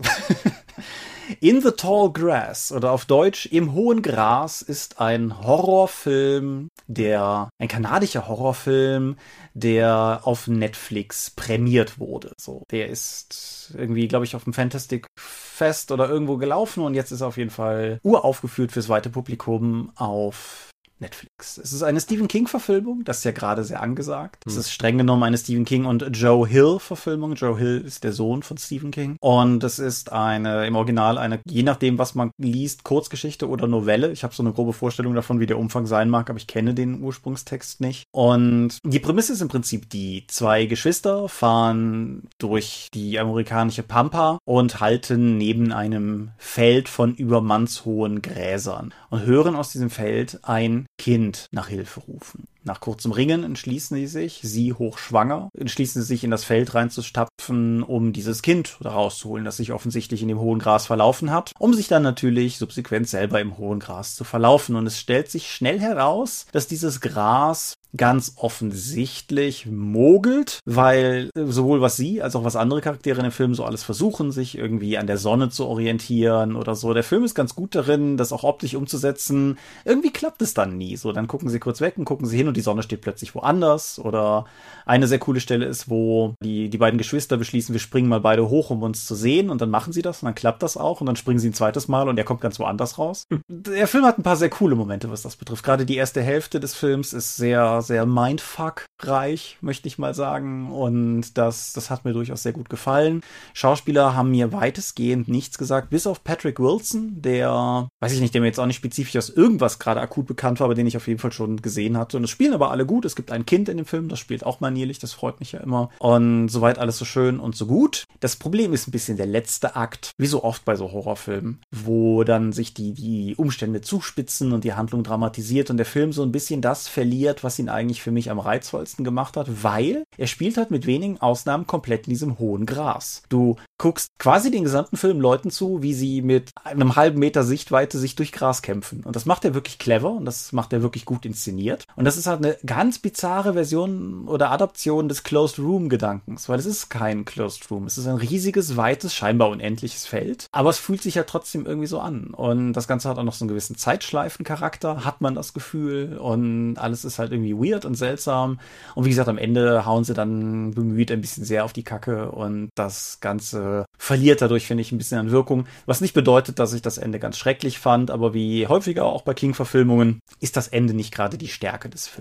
In the Tall Grass oder auf Deutsch Im hohen Gras ist ein Horrorfilm, der, ein kanadischer Horrorfilm, der auf Netflix prämiert wurde. So, der ist irgendwie, glaube ich, auf dem Fantastic Fest oder irgendwo gelaufen und jetzt ist er auf jeden Fall uraufgeführt fürs weite Publikum auf Netflix. Es ist eine Stephen King-Verfilmung, das ist ja gerade sehr angesagt. Hm. Es ist streng genommen eine Stephen King und Joe Hill-Verfilmung. Joe Hill ist der Sohn von Stephen King. Und es ist eine, im Original eine, je nachdem, was man liest, Kurzgeschichte oder Novelle. Ich habe so eine grobe Vorstellung davon, wie der Umfang sein mag, aber ich kenne den Ursprungstext nicht. Und die Prämisse ist im Prinzip die zwei Geschwister fahren durch die amerikanische Pampa und halten neben einem Feld von übermannshohen Gräsern und hören aus diesem Feld ein Kind nach Hilfe rufen. Nach kurzem Ringen entschließen sie sich, sie hochschwanger, entschließen sie sich in das Feld reinzustapfen, um dieses Kind rauszuholen, das sich offensichtlich in dem hohen Gras verlaufen hat, um sich dann natürlich subsequent selber im hohen Gras zu verlaufen. Und es stellt sich schnell heraus, dass dieses Gras ganz offensichtlich mogelt, weil sowohl was sie als auch was andere Charaktere in dem Film so alles versuchen, sich irgendwie an der Sonne zu orientieren oder so. Der Film ist ganz gut darin, das auch optisch umzusetzen. Irgendwie klappt es dann nie. So, dann gucken sie kurz weg und gucken sie hin und die Sonne steht plötzlich woanders. Oder eine sehr coole Stelle ist, wo die, die beiden Geschwister beschließen, wir springen mal beide hoch, um uns zu sehen. Und dann machen sie das und dann klappt das auch. Und dann springen sie ein zweites Mal und er kommt ganz woanders raus. Hm. Der Film hat ein paar sehr coole Momente, was das betrifft. Gerade die erste Hälfte des Films ist sehr, sehr Mindfuck-reich, möchte ich mal sagen. Und das, das hat mir durchaus sehr gut gefallen. Schauspieler haben mir weitestgehend nichts gesagt, bis auf Patrick Wilson, der, weiß ich nicht, der mir jetzt auch nicht spezifisch aus irgendwas gerade akut bekannt war, aber den ich auf jeden Fall schon gesehen hatte. Und es spielen aber alle gut. Es gibt ein Kind in dem Film, das spielt auch manierlich, das freut mich ja immer. Und soweit alles so schön und so gut. Das Problem ist ein bisschen der letzte Akt, wie so oft bei so Horrorfilmen, wo dann sich die, die Umstände zuspitzen und die Handlung dramatisiert und der Film so ein bisschen das verliert, was ihn eigentlich für mich am reizvollsten gemacht hat, weil er spielt halt mit wenigen Ausnahmen komplett in diesem hohen Gras. Du guckst quasi den gesamten Film Leuten zu, wie sie mit einem halben Meter Sichtweite sich durch Gras kämpfen. Und das macht er wirklich clever und das macht er wirklich gut inszeniert. Und das ist halt eine ganz bizarre Version oder Adaption des Closed Room Gedankens, weil es ist kein Closed Room. Es ist ein riesiges, weites, scheinbar unendliches Feld. Aber es fühlt sich ja trotzdem irgendwie so an. Und das Ganze hat auch noch so einen gewissen Zeitschleifencharakter, hat man das Gefühl. Und alles ist halt irgendwie weird und seltsam. Und wie gesagt, am Ende hauen sie dann bemüht ein bisschen sehr auf die Kacke und das Ganze verliert dadurch, finde ich, ein bisschen an Wirkung. Was nicht bedeutet, dass ich das Ende ganz schrecklich fand, aber wie häufiger auch bei King-Verfilmungen ist das Ende nicht gerade die Stärke des Films.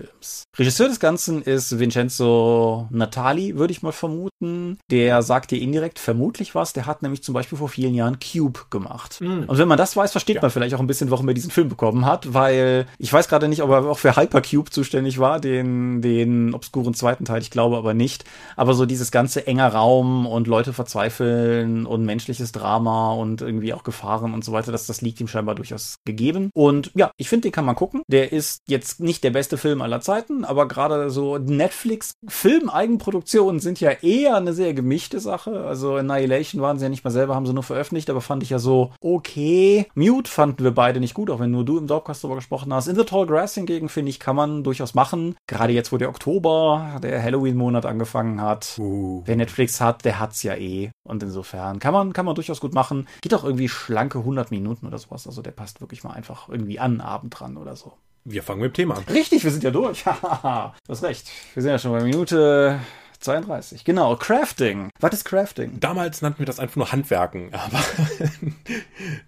Regisseur des Ganzen ist Vincenzo Natali, würde ich mal vermuten. Der sagt dir indirekt vermutlich was. Der hat nämlich zum Beispiel vor vielen Jahren Cube gemacht. Mhm. Und wenn man das weiß, versteht ja. man vielleicht auch ein bisschen, warum er diesen Film bekommen hat, weil ich weiß gerade nicht, ob er auch für Hypercube zuständig war, den, den obskuren zweiten Teil, ich glaube aber nicht. Aber so dieses ganze enger Raum und Leute verzweifeln und menschliches Drama und irgendwie auch Gefahren und so weiter, das, das liegt ihm scheinbar durchaus gegeben. Und ja, ich finde, den kann man gucken. Der ist jetzt nicht der beste Film aller Zeiten, aber gerade so Netflix-Film-Eigenproduktionen sind ja eher eine sehr gemischte Sache. Also Annihilation waren sie ja nicht mal selber, haben sie nur veröffentlicht, aber fand ich ja so okay. Mute fanden wir beide nicht gut, auch wenn nur du im Dogcast darüber gesprochen hast. In the Tall Grass hingegen, finde ich, kann man durchaus machen. Gerade jetzt, wo der Oktober, der Halloween-Monat angefangen hat. Uh. Wer Netflix hat, der hat's ja eh. Und insofern kann man, kann man durchaus gut machen. Geht auch irgendwie schlanke 100 Minuten oder sowas. Also der passt wirklich mal einfach irgendwie an Abend dran oder so. Wir fangen mit dem Thema an. Richtig, wir sind ja durch. du hast recht. Wir sind ja schon bei Minute 32, genau. Crafting. Was ist Crafting? Damals nannten wir das einfach nur Handwerken, aber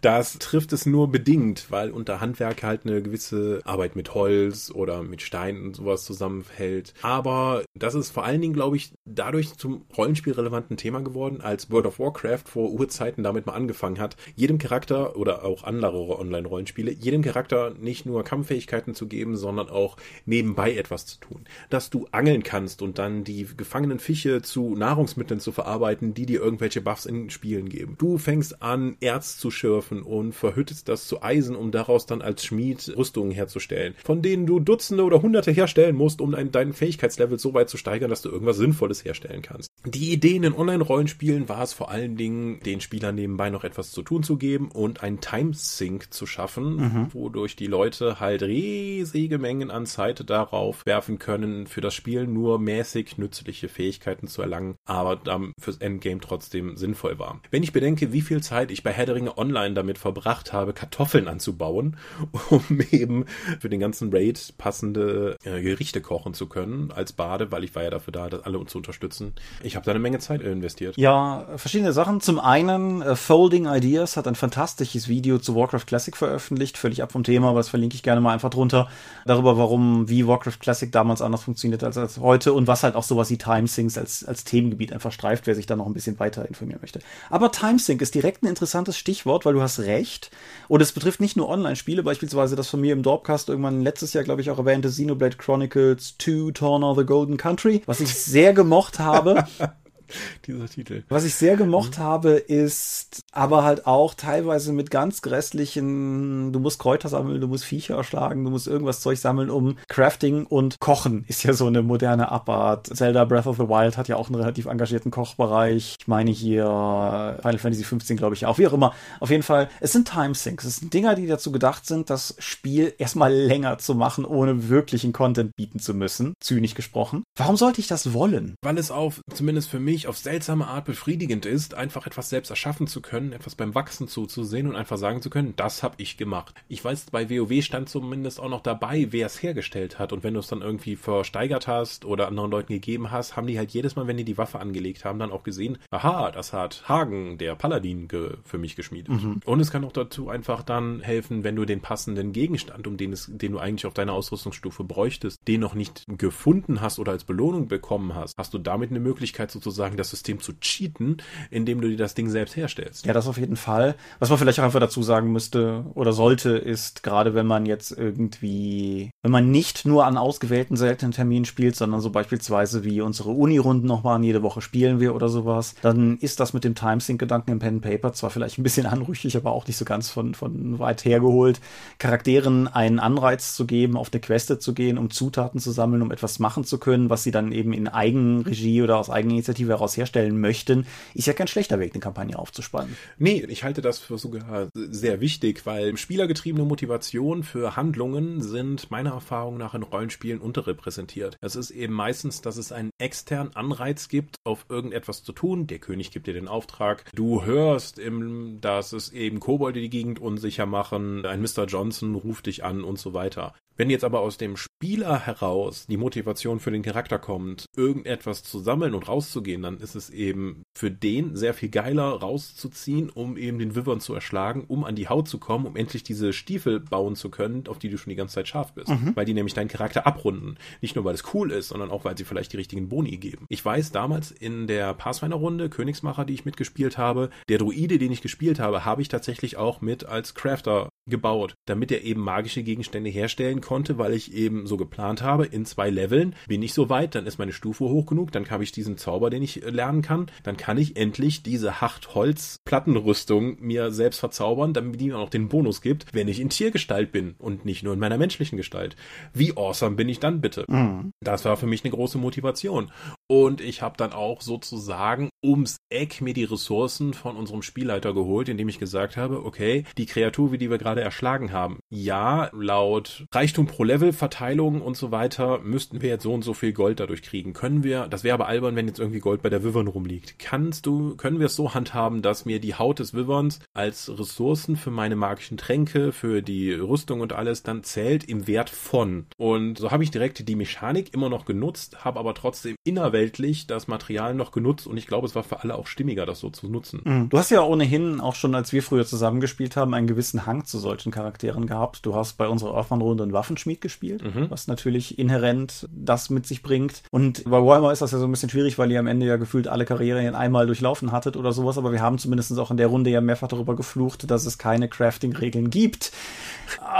das trifft es nur bedingt, weil unter Handwerk halt eine gewisse Arbeit mit Holz oder mit Steinen und sowas zusammenfällt. Aber das ist vor allen Dingen, glaube ich, dadurch zum rollenspielrelevanten Thema geworden, als World of Warcraft vor Urzeiten damit mal angefangen hat, jedem Charakter oder auch andere Online-Rollenspiele, jedem Charakter nicht nur Kampffähigkeiten zu geben, sondern auch nebenbei etwas zu tun. Dass du angeln kannst und dann die Gefangenen Fische zu Nahrungsmitteln zu verarbeiten, die dir irgendwelche Buffs in Spielen geben. Du fängst an, Erz zu schürfen und verhüttest das zu Eisen, um daraus dann als Schmied Rüstungen herzustellen, von denen du Dutzende oder Hunderte herstellen musst, um dein, Fähigkeitslevel so weit zu steigern, dass du irgendwas Sinnvolles herstellen kannst. Die Idee in den Online-Rollenspielen war es vor allen Dingen, den Spielern nebenbei noch etwas zu tun zu geben und einen Timesync zu schaffen, mhm. wodurch die Leute halt riesige Mengen an Zeit darauf werfen können, für das Spiel nur mäßig nützliche Fähigkeiten zu erlangen, aber dann fürs Endgame trotzdem sinnvoll war. Wenn ich bedenke, wie viel Zeit ich bei Herr der Ringe Online damit verbracht habe, Kartoffeln anzubauen, um eben für den ganzen Raid passende äh, Gerichte kochen zu können als Bade, weil ich war ja dafür da, das alle zu unterstützen. Ich habe da eine Menge Zeit investiert. Ja, verschiedene Sachen. Zum einen, äh, Folding Ideas hat ein fantastisches Video zu Warcraft Classic veröffentlicht, völlig ab vom Thema, aber das verlinke ich gerne mal einfach drunter, darüber, warum, wie Warcraft Classic damals anders funktioniert als, als heute und was halt auch sowas wie Time Timesyncs als, als Themengebiet einfach streift, wer sich da noch ein bisschen weiter informieren möchte. Aber Timesync ist direkt ein interessantes Stichwort, weil du hast recht. Und es betrifft nicht nur Online-Spiele, beispielsweise das von mir im Dorpcast irgendwann letztes Jahr, glaube ich, auch erwähnte Xenoblade Chronicles 2 Torn the Golden Country, was ich sehr gemocht habe. dieser Titel. Was ich sehr gemocht mhm. habe, ist aber halt auch teilweise mit ganz grässlichen, du musst Kräuter sammeln, du musst Viecher erschlagen, du musst irgendwas Zeug sammeln, um Crafting und Kochen ist ja so eine moderne Abart. Zelda Breath of the Wild hat ja auch einen relativ engagierten Kochbereich. Ich meine hier Final Fantasy 15, glaube ich auch. Wie auch immer. Auf jeden Fall, es sind Timesinks. Es sind Dinger, die dazu gedacht sind, das Spiel erstmal länger zu machen, ohne wirklichen Content bieten zu müssen. Zynisch gesprochen. Warum sollte ich das wollen? Weil es auf, zumindest für mich auf seltsame Art befriedigend ist, einfach etwas selbst erschaffen zu können, etwas beim Wachsen zuzusehen und einfach sagen zu können, das habe ich gemacht. Ich weiß, bei WoW stand zumindest auch noch dabei, wer es hergestellt hat und wenn du es dann irgendwie versteigert hast oder anderen Leuten gegeben hast, haben die halt jedes Mal, wenn die die Waffe angelegt haben, dann auch gesehen, aha, das hat Hagen, der Paladin, für mich geschmiedet. Mhm. Und es kann auch dazu einfach dann helfen, wenn du den passenden Gegenstand, um den es, den du eigentlich auf deiner Ausrüstungsstufe bräuchtest, den noch nicht gefunden hast oder als Belohnung bekommen hast, hast du damit eine Möglichkeit sozusagen sozusagen das System zu cheaten, indem du dir das Ding selbst herstellst. Ja, das auf jeden Fall. Was man vielleicht auch einfach dazu sagen müsste oder sollte, ist gerade wenn man jetzt irgendwie, wenn man nicht nur an ausgewählten seltenen Terminen spielt, sondern so beispielsweise wie unsere Uni-Runden noch waren, jede Woche spielen wir oder sowas, dann ist das mit dem Timesync-Gedanken im Pen and Paper zwar vielleicht ein bisschen anrüchig, aber auch nicht so ganz von, von weit hergeholt, Charakteren einen Anreiz zu geben, auf eine Queste zu gehen, um Zutaten zu sammeln, um etwas machen zu können, was sie dann eben in Eigenregie oder aus Eigeninitiative daraus herstellen möchten, ist ja kein schlechter Weg, eine Kampagne aufzuspannen. Nee, ich halte das für sogar sehr wichtig, weil spielergetriebene Motivation für Handlungen sind meiner Erfahrung nach in Rollenspielen unterrepräsentiert. Es ist eben meistens, dass es einen externen Anreiz gibt, auf irgendetwas zu tun. Der König gibt dir den Auftrag. Du hörst, im, dass es eben Kobolde die Gegend unsicher machen. Ein Mr. Johnson ruft dich an und so weiter. Wenn jetzt aber aus dem Spieler heraus die Motivation für den Charakter kommt, irgendetwas zu sammeln und rauszugehen, dann ist es eben für den sehr viel geiler rauszuziehen, um eben den Wyvern zu erschlagen, um an die Haut zu kommen, um endlich diese Stiefel bauen zu können, auf die du schon die ganze Zeit scharf bist. Mhm. Weil die nämlich deinen Charakter abrunden. Nicht nur, weil es cool ist, sondern auch, weil sie vielleicht die richtigen Boni geben. Ich weiß damals in der Pathfinder-Runde, Königsmacher, die ich mitgespielt habe, der Druide, den ich gespielt habe, habe ich tatsächlich auch mit als Crafter gebaut, damit er eben magische Gegenstände herstellen konnte, weil ich eben so geplant habe, in zwei Leveln bin ich so weit, dann ist meine Stufe hoch genug, dann habe ich diesen Zauber, den ich lernen kann, dann kann ich endlich diese Hacht-Holz-Plattenrüstung mir selbst verzaubern, damit die mir auch den Bonus gibt, wenn ich in Tiergestalt bin und nicht nur in meiner menschlichen Gestalt. Wie awesome bin ich dann bitte? Mhm. Das war für mich eine große Motivation. Und ich habe dann auch sozusagen ums Eck mir die Ressourcen von unserem Spielleiter geholt, indem ich gesagt habe, okay, die Kreatur, wie die wir gerade erschlagen haben, ja, laut Reichtum pro Level, Verteilung und so weiter, müssten wir jetzt so und so viel Gold dadurch kriegen. Können wir, das wäre aber albern, wenn jetzt irgendwie Gold bei der Wyvern rumliegt. Kannst du, können wir es so handhaben, dass mir die Haut des Wyverns als Ressourcen für meine magischen Tränke, für die Rüstung und alles dann zählt im Wert von. Und so habe ich direkt die Mechanik immer noch genutzt, habe aber trotzdem innerweltlich das Material noch genutzt und ich glaube, es war für alle auch stimmiger, das so zu nutzen. Mhm. Du hast ja ohnehin auch schon, als wir früher zusammengespielt haben, einen gewissen Hang zu solchen Charakteren gehabt. Du hast bei unserer Earthman-Runde einen Waffenschmied gespielt, mhm. was natürlich inhärent das mit sich bringt. Und bei Warhammer ist das ja so ein bisschen schwierig, weil ihr am Ende ja gefühlt alle Karrieren einmal durchlaufen hattet oder sowas, aber wir haben zumindest auch in der Runde ja mehrfach darüber geflucht, dass es keine Crafting-Regeln gibt.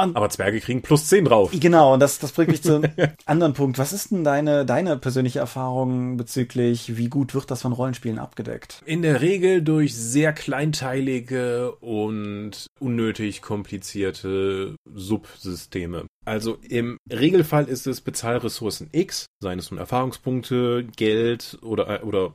Und aber Zwerge kriegen plus 10 drauf. Genau, und das, das bringt mich zum anderen Punkt. Was ist denn deine, deine persönliche Erfahrung bezüglich, wie gut wird das von Rollenspielen abgedeckt? In der Regel durch sehr kleinteilige und unnötig komplizierte Subsysteme. Also im Regelfall ist es Bezahlressourcen X, seien es nun Erfahrungspunkte, Geld oder, oder,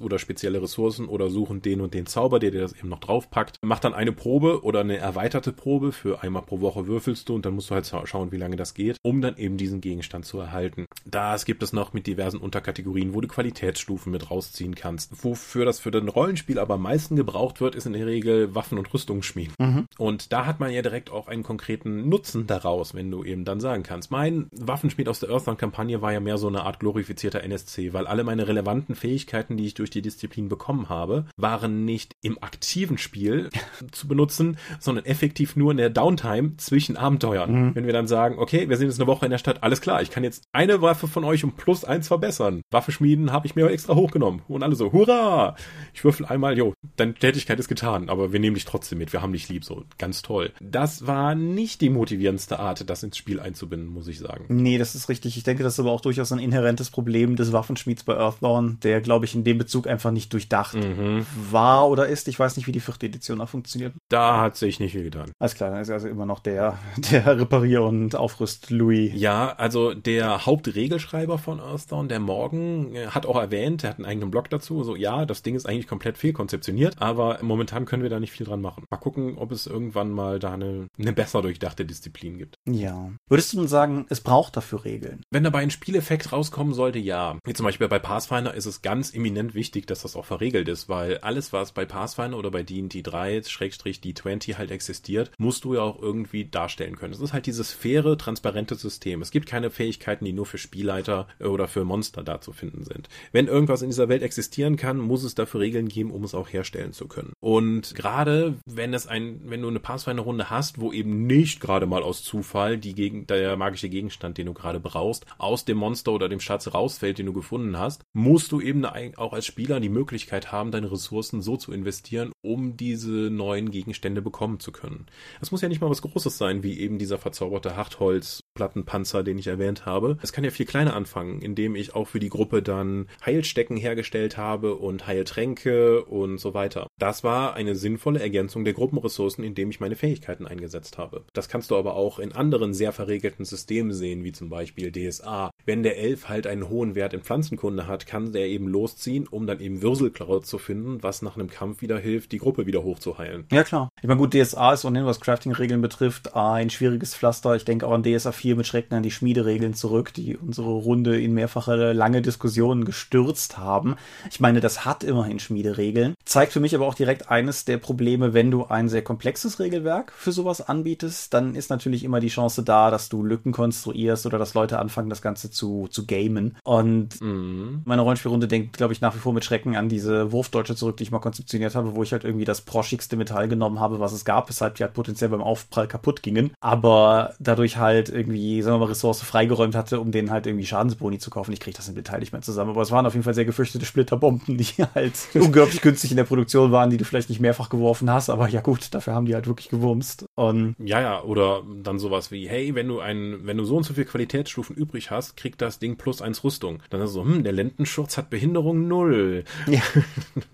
oder spezielle Ressourcen oder suchen den und den Zauber, der dir das eben noch draufpackt. Macht dann eine Probe oder eine erweiterte Probe für einmal pro Woche würfelst du und dann musst du halt schauen, wie lange das geht, um dann eben diesen Gegenstand zu erhalten. Das gibt es noch mit diversen Unterkategorien, wo du Qualitätsstufen mit rausziehen kannst. Wofür das für den Rollenspiel aber am meisten gebraucht wird, ist in der Regel Waffen- und Rüstungsschmieden. Mhm. Und da hat man ja direkt auch einen konkreten Nutzen daraus, wenn du eben dann sagen kannst. Mein Waffenschmied aus der Earthbound-Kampagne war ja mehr so eine Art glorifizierter NSC, weil alle meine relevanten Fähigkeiten, die ich durch die Disziplin bekommen habe, waren nicht im aktiven Spiel zu benutzen, sondern effektiv nur in der Downtime zwischen Abenteuern. Mhm. Wenn wir dann sagen, okay, wir sind jetzt eine Woche in der Stadt, alles klar, ich kann jetzt eine Waffe von euch um plus eins verbessern. Waffenschmieden habe ich mir extra hochgenommen. Und alle so, hurra! Ich würfel einmal, jo, deine Tätigkeit ist getan, aber wir nehmen dich trotzdem mit, wir haben dich lieb, so ganz toll. Das war nicht die motivierendste Art, das ins ins Spiel einzubinden, muss ich sagen. Nee, das ist richtig. Ich denke, das ist aber auch durchaus ein inhärentes Problem des Waffenschmieds bei Earthbound, der, glaube ich, in dem Bezug einfach nicht durchdacht mhm. war oder ist. Ich weiß nicht, wie die vierte Edition auch funktioniert. Da hat sich nicht viel getan. Alles klar, dann ist also immer noch der, der Reparier- und Aufrüst-Louis. Ja, also der Hauptregelschreiber von Earthbound, der Morgen, äh, hat auch erwähnt, er hat einen eigenen Blog dazu, so ja, das Ding ist eigentlich komplett fehlkonzeptioniert, aber momentan können wir da nicht viel dran machen. Mal gucken, ob es irgendwann mal da eine, eine besser durchdachte Disziplin gibt. Ja, Würdest du denn sagen, es braucht dafür Regeln? Wenn dabei ein Spieleffekt rauskommen sollte, ja. Wie zum Beispiel bei Pathfinder ist es ganz eminent wichtig, dass das auch verregelt ist, weil alles, was bei Pathfinder oder bei D&D 3, Schrägstrich D20 halt existiert, musst du ja auch irgendwie darstellen können. Es ist halt dieses faire, transparente System. Es gibt keine Fähigkeiten, die nur für Spielleiter oder für Monster da zu finden sind. Wenn irgendwas in dieser Welt existieren kann, muss es dafür Regeln geben, um es auch herstellen zu können. Und gerade wenn es ein, wenn du eine Pathfinder-Runde hast, wo eben nicht gerade mal aus Zufall die gegen, der magische Gegenstand, den du gerade brauchst, aus dem Monster oder dem Schatz rausfällt, den du gefunden hast, musst du eben auch als Spieler die Möglichkeit haben, deine Ressourcen so zu investieren, um diese neuen Gegenstände bekommen zu können. Das muss ja nicht mal was Großes sein, wie eben dieser verzauberte Hartholz Plattenpanzer, den ich erwähnt habe. Es kann ja viel kleiner anfangen, indem ich auch für die Gruppe dann Heilstecken hergestellt habe und Heiltränke und so weiter. Das war eine sinnvolle Ergänzung der Gruppenressourcen, indem ich meine Fähigkeiten eingesetzt habe. Das kannst du aber auch in anderen sehr verregelten Systemen sehen, wie zum Beispiel DSA. Wenn der Elf halt einen hohen Wert in Pflanzenkunde hat, kann der eben losziehen, um dann eben Würselkraut zu finden, was nach einem Kampf wieder hilft, die Gruppe wieder hochzuheilen. Ja klar. Ich meine gut, DSA ist ohnehin, was Crafting-Regeln betrifft, ein schwieriges Pflaster. Ich denke auch an DSA 4 4 mit Schrecken an die Schmiederegeln zurück, die unsere Runde in mehrfache lange Diskussionen gestürzt haben. Ich meine, das hat immerhin Schmiederegeln. Zeigt für mich aber auch direkt eines der Probleme, wenn du ein sehr komplexes Regelwerk für sowas anbietest, dann ist natürlich immer die Chance da, dass du Lücken konstruierst oder dass Leute anfangen, das Ganze zu, zu gamen. Und mhm. meine Rollenspielrunde denkt, glaube ich, nach wie vor mit Schrecken an diese Wurfdeutsche zurück, die ich mal konzeptioniert habe, wo ich halt irgendwie das proschigste Metall genommen habe, was es gab, weshalb die halt potenziell beim Aufprall kaputt gingen. Aber dadurch halt irgendwie, sagen wir mal, Ressource freigeräumt hatte, um denen halt irgendwie Schadensboni zu kaufen. Ich kriege das im Detail nicht mehr zusammen. Aber es waren auf jeden Fall sehr gefürchtete Splitterbomben, die halt unglaublich günstig in der Produktion waren, die du vielleicht nicht mehrfach geworfen hast. Aber ja gut, dafür haben die halt wirklich gewurmst. Und ja, ja, oder dann sowas wie, hey, wenn du ein, wenn du so und so viele Qualitätsstufen übrig hast, kriegt das Ding plus eins Rüstung. Dann ist so, hm, der Lendenschurz hat Behinderung null. Ja.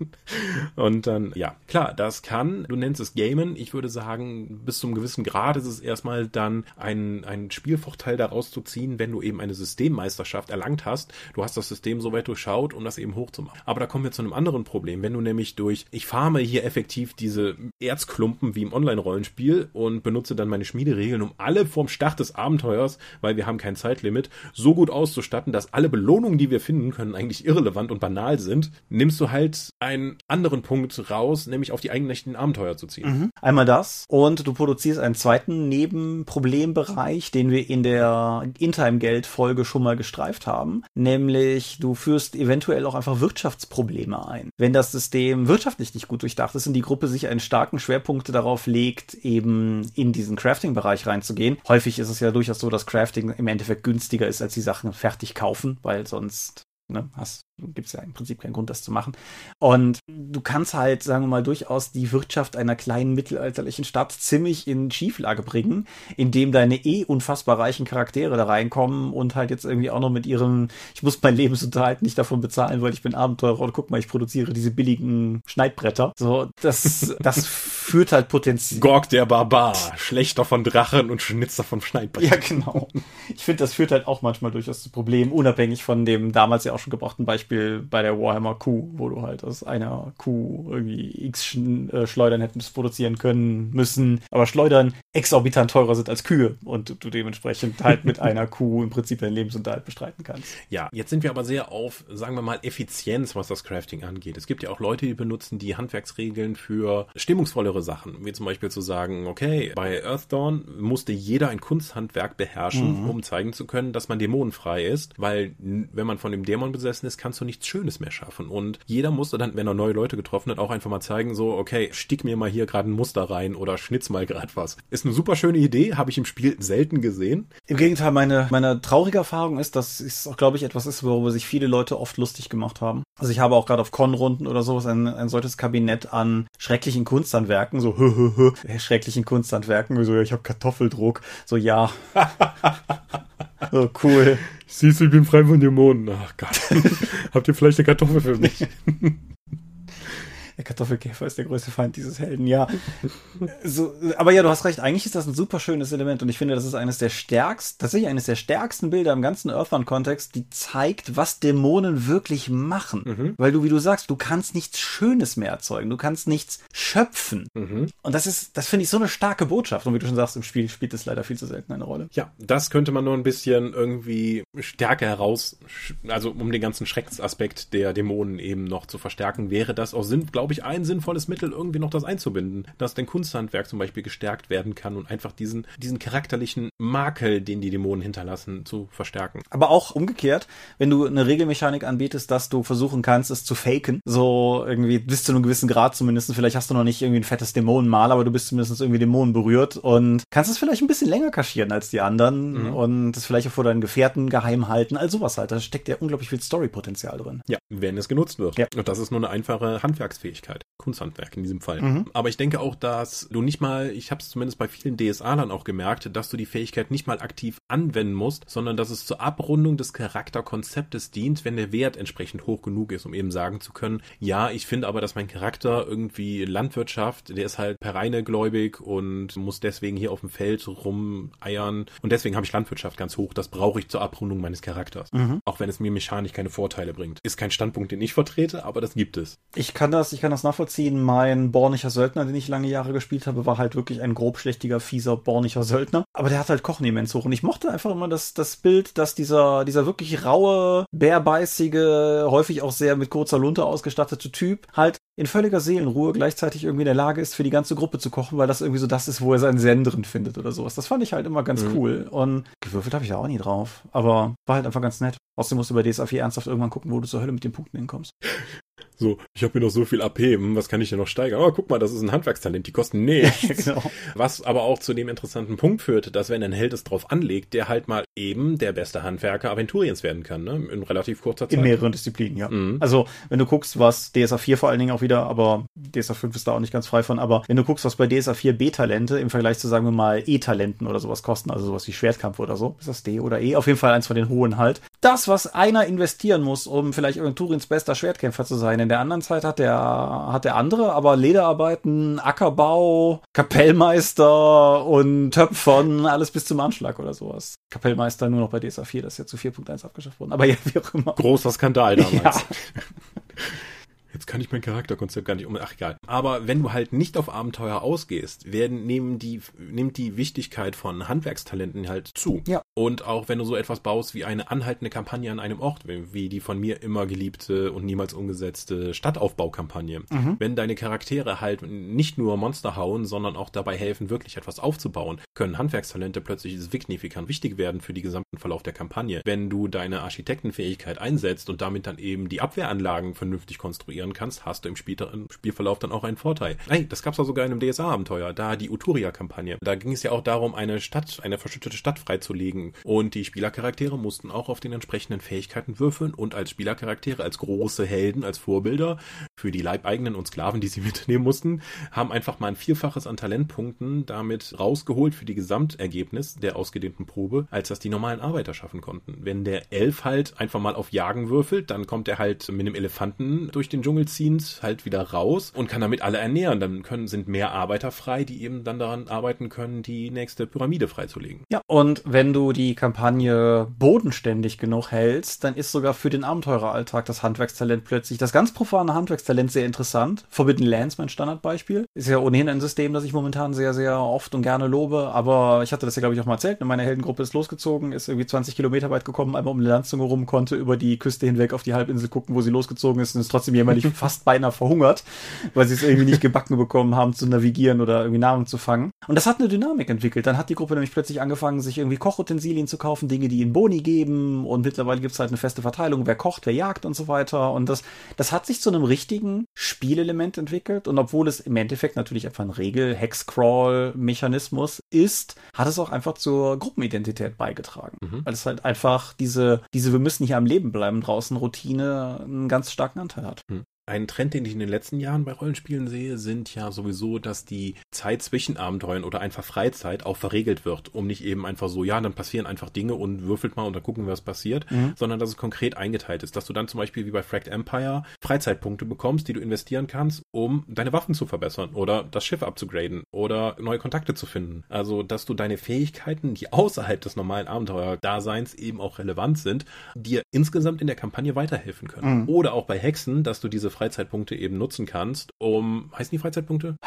und dann, ja, klar, das kann, du nennst es Gamen. Ich würde sagen, bis zum gewissen Grad ist es erstmal dann ein, ein Spielvorteil daraus zu ziehen, wenn du eben eine Systemmeisterschaft erlangt hast. Du hast das System so weit durchschaut, um das eben hochzumachen. Aber da kommen wir zu einem anderen Problem. Wenn du nämlich durch, ich farme hier effektiv diese Erzklumpen wie im Online-Rollenspiel und benutze dann meine Schmiederegeln, um alle vorm Start des Abenteuers, weil wir haben kein Zeitlimit, so gut auszustatten, dass alle Belohnungen, die wir finden können, eigentlich irrelevant und banal sind, nimmst du halt einen anderen Punkt raus, nämlich auf die eigentlichen Abenteuer zu ziehen. Mhm. Einmal das und du produzierst einen zweiten Nebenproblembereich, den wir in der In-Time-Geld-Folge schon mal gestreift haben, nämlich du führst eventuell auch einfach Wirtschaftsprobleme ein. Wenn das System wirtschaftlich nicht gut durchdacht ist und die Gruppe sich einen starken Schwerpunkt darauf legt, eben in diesen Crafting-Bereich reinzugehen. Häufig ist es ja durchaus so, dass Crafting im Endeffekt günstiger ist, als die Sachen fertig kaufen, weil sonst ne, hast gibt es ja im Prinzip keinen Grund, das zu machen. Und du kannst halt, sagen wir mal, durchaus die Wirtschaft einer kleinen mittelalterlichen Stadt ziemlich in Schieflage bringen, indem deine eh unfassbar reichen Charaktere da reinkommen und halt jetzt irgendwie auch noch mit ihrem, ich muss mein Lebensunterhalt nicht davon bezahlen, weil ich bin Abenteurer und guck mal, ich produziere diese billigen Schneidbretter. So, das, das führt halt potenziell. Gorg der Barbar, Schlechter von Drachen und Schnitzer von Schneidbrettern. Ja, genau. Ich finde, das führt halt auch manchmal durchaus zu Problemen, unabhängig von dem damals ja auch schon gebrauchten Beispiel Beispiel bei der Warhammer Kuh, wo du halt aus einer Kuh irgendwie x äh, Schleudern hättest produzieren können müssen, aber Schleudern exorbitant teurer sind als Kühe und du dementsprechend halt mit einer Kuh im Prinzip deinen Lebensunterhalt bestreiten kannst. Ja, jetzt sind wir aber sehr auf, sagen wir mal, Effizienz, was das Crafting angeht. Es gibt ja auch Leute, die benutzen die Handwerksregeln für stimmungsvollere Sachen, wie zum Beispiel zu sagen, okay, bei Earthdawn musste jeder ein Kunsthandwerk beherrschen, mhm. um zeigen zu können, dass man dämonenfrei ist, weil wenn man von dem Dämon besessen ist, kannst du nichts Schönes mehr schaffen. Und jeder musste dann, wenn er neue Leute getroffen hat, auch einfach mal zeigen, so, okay, stick mir mal hier gerade ein Muster rein oder schnitz mal gerade was. Ist eine super schöne Idee, habe ich im Spiel selten gesehen. Im Gegenteil, meine, meine traurige Erfahrung ist, dass es auch, glaube ich, etwas ist, worüber sich viele Leute oft lustig gemacht haben. Also ich habe auch gerade auf Con-Runden oder sowas ein, ein solches Kabinett an schrecklichen Kunsthandwerken, so hö, hö, hö, schrecklichen Kunsthandwerken, so, ich habe Kartoffeldruck, so ja. Oh, cool. Siehst du, ich bin frei von Dämonen. Ach Gott. Habt ihr vielleicht eine Kartoffel für mich? Der Kartoffelkäfer ist der größte Feind dieses Helden, ja. So, aber ja, du hast recht, eigentlich ist das ein super schönes Element und ich finde, das ist eines der stärksten, tatsächlich eines der stärksten Bilder im ganzen Earthbound-Kontext, die zeigt, was Dämonen wirklich machen. Mhm. Weil du, wie du sagst, du kannst nichts Schönes mehr erzeugen, du kannst nichts schöpfen. Mhm. Und das ist, das finde ich so eine starke Botschaft. Und wie du schon sagst, im Spiel spielt es leider viel zu selten eine Rolle. Ja, das könnte man nur ein bisschen irgendwie stärker heraus, also um den ganzen Schreckensaspekt der Dämonen eben noch zu verstärken, wäre das auch Sinn, glaube ich, ein sinnvolles Mittel, irgendwie noch das einzubinden, dass dein Kunsthandwerk zum Beispiel gestärkt werden kann und einfach diesen, diesen charakterlichen Makel, den die Dämonen hinterlassen, zu verstärken. Aber auch umgekehrt, wenn du eine Regelmechanik anbietest, dass du versuchen kannst, es zu faken, so irgendwie bis zu einem gewissen Grad zumindest, vielleicht hast du noch nicht irgendwie ein fettes Dämonenmal, aber du bist zumindest irgendwie Dämonen berührt und kannst es vielleicht ein bisschen länger kaschieren als die anderen mhm. und es vielleicht auch vor deinen Gefährten geheim halten, all sowas halt. Da steckt ja unglaublich viel Storypotenzial drin. Ja, wenn es genutzt wird. Ja. Und das ist nur eine einfache Handwerksfähigkeit. Fähigkeit. Kunsthandwerk in diesem Fall. Mhm. Aber ich denke auch, dass du nicht mal, ich habe es zumindest bei vielen DSA-Lern auch gemerkt, dass du die Fähigkeit nicht mal aktiv anwenden musst, sondern dass es zur Abrundung des Charakterkonzeptes dient, wenn der Wert entsprechend hoch genug ist, um eben sagen zu können, ja, ich finde aber, dass mein Charakter irgendwie Landwirtschaft, der ist halt per reine gläubig und muss deswegen hier auf dem Feld rumeiern und deswegen habe ich Landwirtschaft ganz hoch. Das brauche ich zur Abrundung meines Charakters. Mhm. Auch wenn es mir mechanisch keine Vorteile bringt. Ist kein Standpunkt, den ich vertrete, aber das gibt es. Ich kann das, ich kann das nachvollziehen. Mein bornischer Söldner, den ich lange Jahre gespielt habe, war halt wirklich ein grobschlächtiger, fieser bornischer Söldner. Aber der hat halt Kochen immens hoch. Und ich mochte einfach immer das, das Bild, dass dieser, dieser wirklich raue, bärbeißige, häufig auch sehr mit kurzer Lunte ausgestattete Typ halt in völliger Seelenruhe gleichzeitig irgendwie in der Lage ist, für die ganze Gruppe zu kochen, weil das irgendwie so das ist, wo er seinen Zen drin findet oder sowas. Das fand ich halt immer ganz mhm. cool. Und gewürfelt habe ich da auch nie drauf. Aber war halt einfach ganz nett. Außerdem musst du bei DSA 4 ernsthaft irgendwann gucken, wo du zur Hölle mit den Punkten hinkommst. So, ich habe mir noch so viel AP, hm, was kann ich denn noch steigern? Oh, guck mal, das ist ein Handwerkstalent, die kosten nichts. genau. Was aber auch zu dem interessanten Punkt führt, dass wenn ein Held es drauf anlegt, der halt mal eben der beste Handwerker Aventuriens werden kann, ne? In relativ kurzer Zeit. In mehreren Disziplinen, ja. Mhm. Also, wenn du guckst, was DSA 4 vor allen Dingen auch wieder, aber DSA 5 ist da auch nicht ganz frei von, aber wenn du guckst, was bei DSA 4 B-Talente im Vergleich zu, sagen wir mal, E-Talenten oder sowas kosten, also sowas wie Schwertkampf oder so, ist das D oder E? Auf jeden Fall eins von den hohen halt. Das, was einer investieren muss, um vielleicht Aventuriens bester Schwertkämpfer zu sein, in der anderen Zeit hat der, hat der andere, aber Lederarbeiten, Ackerbau, Kapellmeister und Töpfern, alles bis zum Anschlag oder sowas. Kapellmeister nur noch bei DSA 4, das ist ja zu 4.1 abgeschafft worden. Aber ja, wie auch immer. Großer Skandal damals. Ja. Jetzt kann ich mein Charakterkonzept gar nicht um. Ach egal. Aber wenn du halt nicht auf Abenteuer ausgehst, werden nehmen die nimmt die Wichtigkeit von Handwerkstalenten halt zu. Ja. Und auch wenn du so etwas baust wie eine anhaltende Kampagne an einem Ort, wie die von mir immer geliebte und niemals umgesetzte Stadtaufbaukampagne, mhm. wenn deine Charaktere halt nicht nur Monster hauen, sondern auch dabei helfen, wirklich etwas aufzubauen, können Handwerkstalente plötzlich signifikant wichtig werden für den gesamten Verlauf der Kampagne. Wenn du deine Architektenfähigkeit einsetzt und damit dann eben die Abwehranlagen vernünftig konstruierst, konstruieren kannst, hast du im, Spiel, Spielverlauf dann auch einen Vorteil. Hey, das gab's auch sogar in einem DSA-Abenteuer, da die Uturia-Kampagne. Da ging es ja auch darum, eine Stadt, eine verschüttete Stadt freizulegen. Und die Spielercharaktere mussten auch auf den entsprechenden Fähigkeiten würfeln und als Spielercharaktere, als große Helden, als Vorbilder für die Leibeigenen und Sklaven, die sie mitnehmen mussten, haben einfach mal ein Vierfaches an Talentpunkten damit rausgeholt für die Gesamtergebnis der ausgedehnten Probe, als das die normalen Arbeiter schaffen konnten. Wenn der Elf halt einfach mal auf Jagen würfelt, dann kommt er halt mit einem Elefanten durch den Dschungel Dschungel ziehend halt wieder raus und kann damit alle ernähren. Dann können, sind mehr Arbeiter frei, die eben dann daran arbeiten können, die nächste Pyramide freizulegen. Ja, und wenn du die Kampagne bodenständig genug hältst, dann ist sogar für den Abenteureralltag das Handwerkstalent plötzlich, das ganz profane Handwerkstalent sehr interessant. Forbidden Lands, mein Standardbeispiel. Ist ja ohnehin ein System, das ich momentan sehr, sehr oft und gerne lobe, aber ich hatte das ja, glaube ich, auch mal erzählt. Meine Heldengruppe ist losgezogen, ist irgendwie 20 Kilometer weit gekommen, einmal um die Landzunge rum, konnte über die Küste hinweg auf die Halbinsel gucken, wo sie losgezogen ist und ist trotzdem jämmerlich wirklich fast beinahe verhungert, weil sie es irgendwie nicht gebacken bekommen haben zu navigieren oder irgendwie Nahrung zu fangen. Und das hat eine Dynamik entwickelt. Dann hat die Gruppe nämlich plötzlich angefangen, sich irgendwie Kochutensilien zu kaufen, Dinge, die ihnen Boni geben. Und mittlerweile gibt es halt eine feste Verteilung, wer kocht, wer jagt und so weiter. Und das, das hat sich zu einem richtigen Spielelement entwickelt. Und obwohl es im Endeffekt natürlich einfach ein Regel-Hexcrawl-Mechanismus ist, hat es auch einfach zur Gruppenidentität beigetragen. Mhm. Weil es halt einfach diese, diese Wir müssen hier am Leben bleiben draußen Routine einen ganz starken Anteil hat. Mhm. Ein Trend, den ich in den letzten Jahren bei Rollenspielen sehe, sind ja sowieso, dass die Zeit zwischen Abenteuern oder einfach Freizeit auch verregelt wird, um nicht eben einfach so, ja, dann passieren einfach Dinge und würfelt mal und dann gucken, was passiert, mhm. sondern dass es konkret eingeteilt ist, dass du dann zum Beispiel wie bei Fracked Empire Freizeitpunkte bekommst, die du investieren kannst, um deine Waffen zu verbessern oder das Schiff abzugraden oder neue Kontakte zu finden. Also, dass du deine Fähigkeiten, die außerhalb des normalen Abenteuerdaseins eben auch relevant sind, dir insgesamt in der Kampagne weiterhelfen können. Mhm. Oder auch bei Hexen, dass du diese Freizeitpunkte eben nutzen kannst, um, heißen die Freizeitpunkte?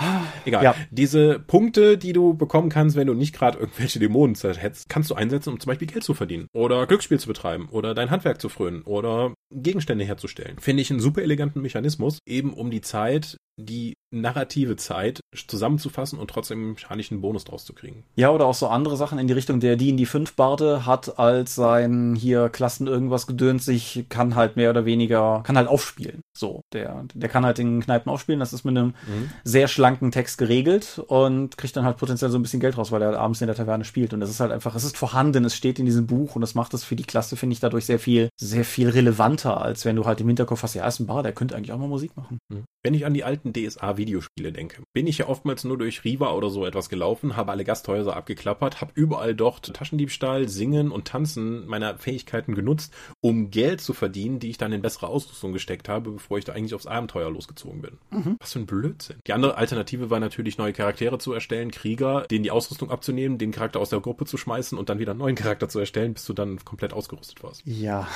Egal. Ja. Diese Punkte, die du bekommen kannst, wenn du nicht gerade irgendwelche Dämonen zerhetzt, kannst du einsetzen, um zum Beispiel Geld zu verdienen oder Glücksspiel zu betreiben oder dein Handwerk zu frönen oder Gegenstände herzustellen. Finde ich einen super eleganten Mechanismus, eben um die Zeit die narrative Zeit zusammenzufassen und trotzdem einen mechanischen Bonus draus zu kriegen. Ja, oder auch so andere Sachen in die Richtung, der die in die fünf Barde hat als sein hier Klassen irgendwas gedönt sich, kann halt mehr oder weniger, kann halt aufspielen. So, der, der kann halt in Kneipen aufspielen, das ist mit einem mhm. sehr schlanken Text geregelt und kriegt dann halt potenziell so ein bisschen Geld raus, weil er abends in der Taverne spielt. Und das ist halt einfach, es ist vorhanden, es steht in diesem Buch und das macht es für die Klasse, finde ich, dadurch sehr viel, sehr viel relevanter, als wenn du halt im Hinterkopf hast, ja, ist ein Bar, der könnte eigentlich auch mal Musik machen. Mhm. Wenn ich an die alten DSA-Videospiele denke, bin ich ja oftmals nur durch Riva oder so etwas gelaufen, habe alle Gasthäuser abgeklappert, habe überall dort Taschendiebstahl, Singen und Tanzen meiner Fähigkeiten genutzt, um Geld zu verdienen, die ich dann in bessere Ausrüstung gesteckt habe, bevor ich da eigentlich aufs Abenteuer losgezogen bin. Mhm. Was für ein Blödsinn. Die andere Alternative war natürlich, neue Charaktere zu erstellen, Krieger, denen die Ausrüstung abzunehmen, den Charakter aus der Gruppe zu schmeißen und dann wieder einen neuen Charakter zu erstellen, bis du dann komplett ausgerüstet warst. Ja,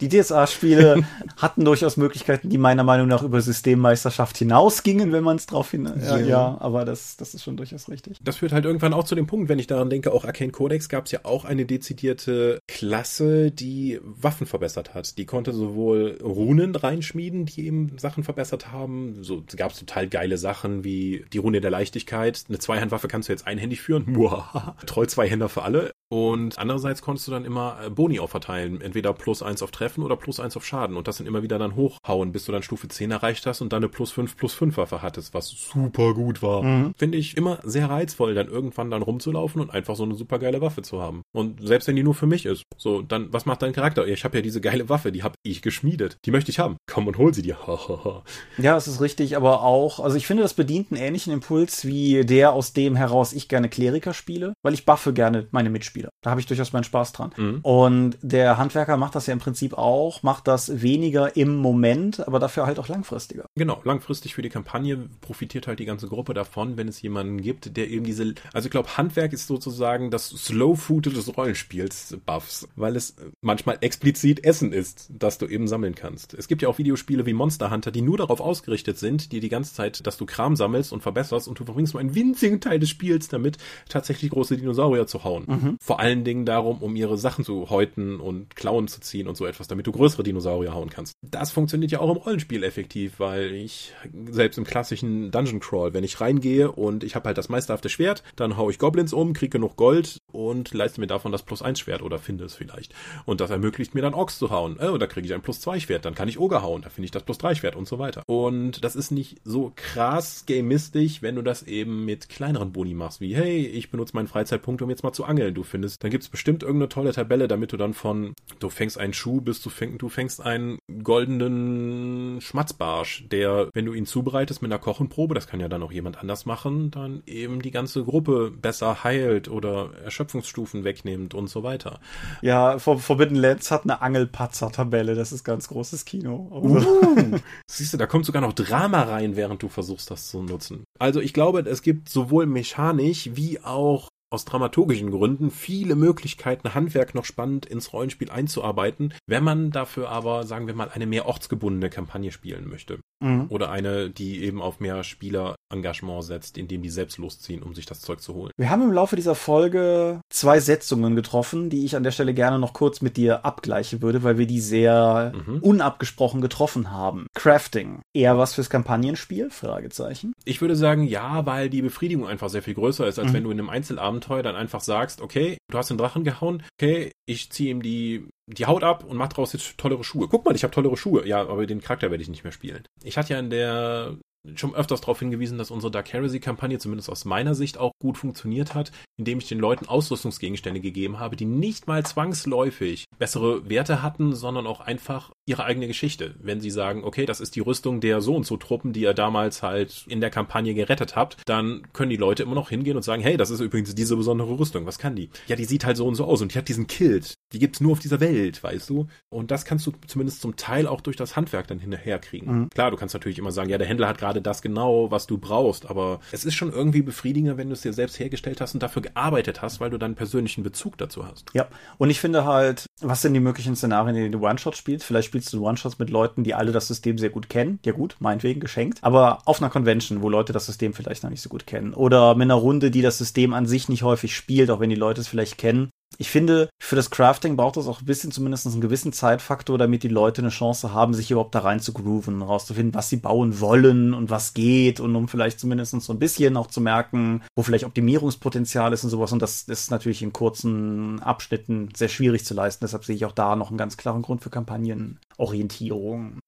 die DSA-Spiele Rollenspiele hatten durchaus Möglichkeiten, die meiner Meinung nach über Systemmeisterschaft hinausgingen, wenn man es drauf hin. Ja, ja. ja, aber das, das ist schon durchaus richtig. Das führt halt irgendwann auch zu dem Punkt, wenn ich daran denke, auch Arcane Codex gab es ja auch eine dezidierte Klasse, die Waffen verbessert hat. Die konnte sowohl Runen reinschmieden, die eben Sachen verbessert haben. So gab es total geile Sachen wie die Rune der Leichtigkeit. Eine Zweihandwaffe kannst du jetzt einhändig führen. Troll Zweihänder für alle. Und andererseits konntest du dann immer äh, Boni aufverteilen. Entweder plus eins auf Treffen oder plus eins auf Schaden. Und das dann immer wieder dann hochhauen, bis du dann Stufe 10 erreicht hast und dann eine plus 5 plus 5 Waffe hattest, was super gut war. Mhm. Finde ich immer sehr reizvoll, dann irgendwann dann rumzulaufen und einfach so eine super geile Waffe zu haben. Und selbst wenn die nur für mich ist, so, dann, was macht dein Charakter? Ich habe ja diese geile Waffe, die habe ich geschmiedet. Die möchte ich haben. Komm und hol sie dir. ja, das ist richtig, aber auch, also ich finde, das bedient einen ähnlichen Impuls wie der, aus dem heraus ich gerne Kleriker spiele, weil ich buffe gerne meine Mitspieler. Spieler. Da habe ich durchaus meinen Spaß dran. Mhm. Und der Handwerker macht das ja im Prinzip auch, macht das weniger im Moment, aber dafür halt auch langfristiger. Genau, langfristig für die Kampagne profitiert halt die ganze Gruppe davon, wenn es jemanden gibt, der eben diese, also ich glaube, Handwerk ist sozusagen das Slow Food des Rollenspiels Buffs, weil es manchmal explizit Essen ist, das du eben sammeln kannst. Es gibt ja auch Videospiele wie Monster Hunter, die nur darauf ausgerichtet sind, die die ganze Zeit, dass du Kram sammelst und verbesserst und du verbringst nur einen winzigen Teil des Spiels damit, tatsächlich große Dinosaurier zu hauen. Mhm vor allen Dingen darum, um ihre Sachen zu häuten und Klauen zu ziehen und so etwas, damit du größere Dinosaurier hauen kannst. Das funktioniert ja auch im Rollenspiel effektiv, weil ich selbst im klassischen Dungeon Crawl, wenn ich reingehe und ich habe halt das meisterhafte Schwert, dann hau ich Goblins um, kriege genug Gold und leiste mir davon das Plus 1 Schwert oder finde es vielleicht. Und das ermöglicht mir dann Orks zu hauen. Oh, da kriege ich ein Plus 2 Schwert, dann kann ich Oger hauen, da finde ich das Plus 3 Schwert und so weiter. Und das ist nicht so krass gamistisch, wenn du das eben mit kleineren Boni machst, wie hey, ich benutze meinen Freizeitpunkt, um jetzt mal zu angeln. Du findest dann gibt es bestimmt irgendeine tolle Tabelle, damit du dann von, du fängst einen Schuh bis du, fäng, du fängst einen goldenen Schmatzbarsch, der, wenn du ihn zubereitest mit einer Kochenprobe, das kann ja dann auch jemand anders machen, dann eben die ganze Gruppe besser heilt oder Erschöpfungsstufen wegnimmt und so weiter. Ja, Forbidden Lands hat eine Angelpatzer-Tabelle, das ist ganz großes Kino. Uh, siehst du, da kommt sogar noch Drama rein, während du versuchst, das zu nutzen. Also ich glaube, es gibt sowohl mechanisch wie auch aus dramaturgischen Gründen viele Möglichkeiten, Handwerk noch spannend ins Rollenspiel einzuarbeiten, wenn man dafür aber, sagen wir mal, eine mehr ortsgebundene Kampagne spielen möchte. Mhm. Oder eine, die eben auf mehr Spielerengagement setzt, indem die selbst losziehen, um sich das Zeug zu holen. Wir haben im Laufe dieser Folge zwei Setzungen getroffen, die ich an der Stelle gerne noch kurz mit dir abgleichen würde, weil wir die sehr mhm. unabgesprochen getroffen haben. Crafting. Eher was fürs Kampagnenspiel? Fragezeichen. Ich würde sagen, ja, weil die Befriedigung einfach sehr viel größer ist, als mhm. wenn du in einem Einzelabenteuer dann einfach sagst, okay, du hast den Drachen gehauen, okay, ich ziehe ihm die die Haut ab und macht daraus jetzt tollere Schuhe. Guck mal, ich habe tollere Schuhe. Ja, aber den Charakter werde ich nicht mehr spielen. Ich hatte ja in der schon öfters darauf hingewiesen, dass unsere Dark Heresy-Kampagne zumindest aus meiner Sicht auch gut funktioniert hat, indem ich den Leuten Ausrüstungsgegenstände gegeben habe, die nicht mal zwangsläufig bessere Werte hatten, sondern auch einfach ihre eigene Geschichte. Wenn sie sagen, okay, das ist die Rüstung der so und so Truppen, die ihr damals halt in der Kampagne gerettet habt, dann können die Leute immer noch hingehen und sagen, hey, das ist übrigens diese besondere Rüstung, was kann die? Ja, die sieht halt so und so aus und die hat diesen Kilt. Die gibt's nur auf dieser Welt, weißt du? Und das kannst du zumindest zum Teil auch durch das Handwerk dann hinterherkriegen. Mhm. Klar, du kannst natürlich immer sagen, ja, der Händler hat gerade gerade das genau, was du brauchst. Aber es ist schon irgendwie befriedigender, wenn du es dir selbst hergestellt hast und dafür gearbeitet hast, weil du dann einen persönlichen Bezug dazu hast. Ja, und ich finde halt, was sind die möglichen Szenarien, in denen du One-Shot spielst? Vielleicht spielst du One-Shots mit Leuten, die alle das System sehr gut kennen. Ja gut, meinetwegen geschenkt. Aber auf einer Convention, wo Leute das System vielleicht noch nicht so gut kennen. Oder mit einer Runde, die das System an sich nicht häufig spielt, auch wenn die Leute es vielleicht kennen ich finde, für das Crafting braucht es auch ein bisschen zumindest einen gewissen Zeitfaktor, damit die Leute eine Chance haben, sich überhaupt da rein zu grooven, rauszufinden, was sie bauen wollen und was geht und um vielleicht zumindest so ein bisschen auch zu merken, wo vielleicht Optimierungspotenzial ist und sowas. Und das ist natürlich in kurzen Abschnitten sehr schwierig zu leisten. Deshalb sehe ich auch da noch einen ganz klaren Grund für Kampagnenorientierung.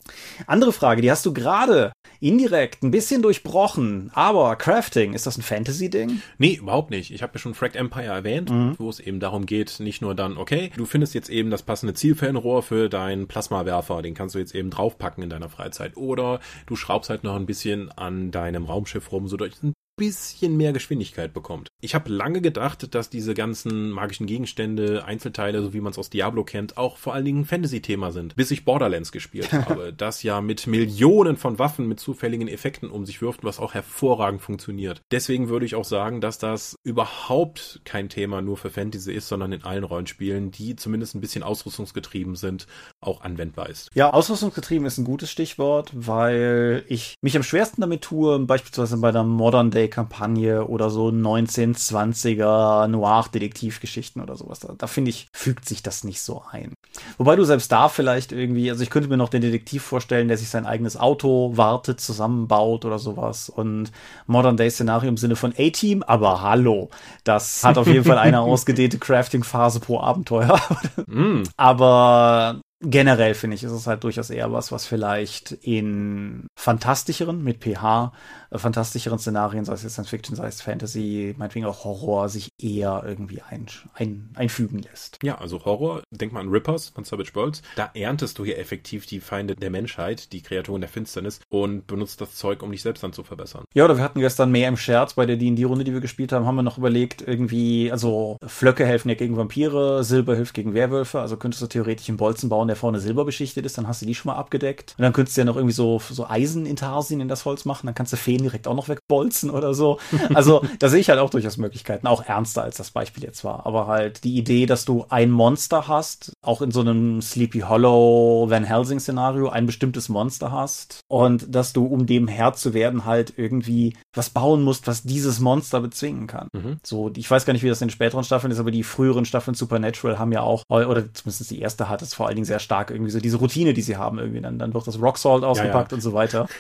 Andere Frage, die hast du gerade indirekt ein bisschen durchbrochen, aber Crafting, ist das ein Fantasy-Ding? Nee, überhaupt nicht. Ich habe ja schon Fragged Empire erwähnt, mhm. wo es eben darum geht, nicht nur dann, okay, du findest jetzt eben das passende Zielfernrohr für deinen Plasmawerfer, den kannst du jetzt eben draufpacken in deiner Freizeit. Oder du schraubst halt noch ein bisschen an deinem Raumschiff rum, sodass bisschen mehr Geschwindigkeit bekommt. Ich habe lange gedacht, dass diese ganzen magischen Gegenstände, Einzelteile, so wie man es aus Diablo kennt, auch vor allen Dingen Fantasy-Thema sind, bis ich Borderlands gespielt habe, das ja mit Millionen von Waffen mit zufälligen Effekten um sich wirft, was auch hervorragend funktioniert. Deswegen würde ich auch sagen, dass das überhaupt kein Thema nur für Fantasy ist, sondern in allen Rollenspielen, die zumindest ein bisschen ausrüstungsgetrieben sind, auch anwendbar ist. Ja, ausrüstungsgetrieben ist ein gutes Stichwort, weil ich mich am schwersten damit tue, beispielsweise bei der Modern Day Kampagne oder so 1920er Noir-Detektivgeschichten oder sowas. Da, da finde ich, fügt sich das nicht so ein. Wobei du selbst da vielleicht irgendwie, also ich könnte mir noch den Detektiv vorstellen, der sich sein eigenes Auto wartet, zusammenbaut oder sowas und Modern Day Szenario im Sinne von A-Team, aber hallo, das hat auf jeden Fall eine ausgedehnte Crafting-Phase pro Abenteuer. mm. Aber generell finde ich, ist es halt durchaus eher was, was vielleicht in fantastischeren mit PH äh, fantastischeren Szenarien, sei es jetzt Science Fiction, sei es Fantasy, meinetwegen auch Horror, sich eher irgendwie ein, ein, einfügen lässt. Ja, also Horror, denk mal an Rippers von Savage Worlds. Da erntest du hier effektiv die Feinde der Menschheit, die Kreaturen der Finsternis und benutzt das Zeug, um dich selbst dann zu verbessern. Ja, oder wir hatten gestern mehr im Scherz bei der D&D-Runde, die wir gespielt haben, haben wir noch überlegt, irgendwie, also Flöcke helfen ja gegen Vampire, Silber hilft gegen Werwölfe, also könntest du theoretisch einen Bolzen bauen, der vorne Silber beschichtet ist, dann hast du die schon mal abgedeckt. Und dann könntest du ja noch irgendwie so, so Eisenintarsien in das Holz machen, dann kannst du Feen direkt auch noch wegbolzen oder so. Also da sehe ich halt auch durchaus Möglichkeiten, auch ernster als das Beispiel jetzt war. Aber halt die Idee, dass du ein Monster hast, auch in so einem Sleepy Hollow Van Helsing Szenario ein bestimmtes Monster hast und dass du, um dem Herr zu werden, halt irgendwie was bauen musst, was dieses Monster bezwingen kann. Mhm. So, ich weiß gar nicht, wie das in den späteren Staffeln ist, aber die früheren Staffeln Supernatural haben ja auch, oder zumindest die erste hat es vor allen Dingen sehr stark irgendwie so diese Routine, die sie haben irgendwie. Dann, dann wird das Rock Salt ausgepackt ja, ja. und so weiter.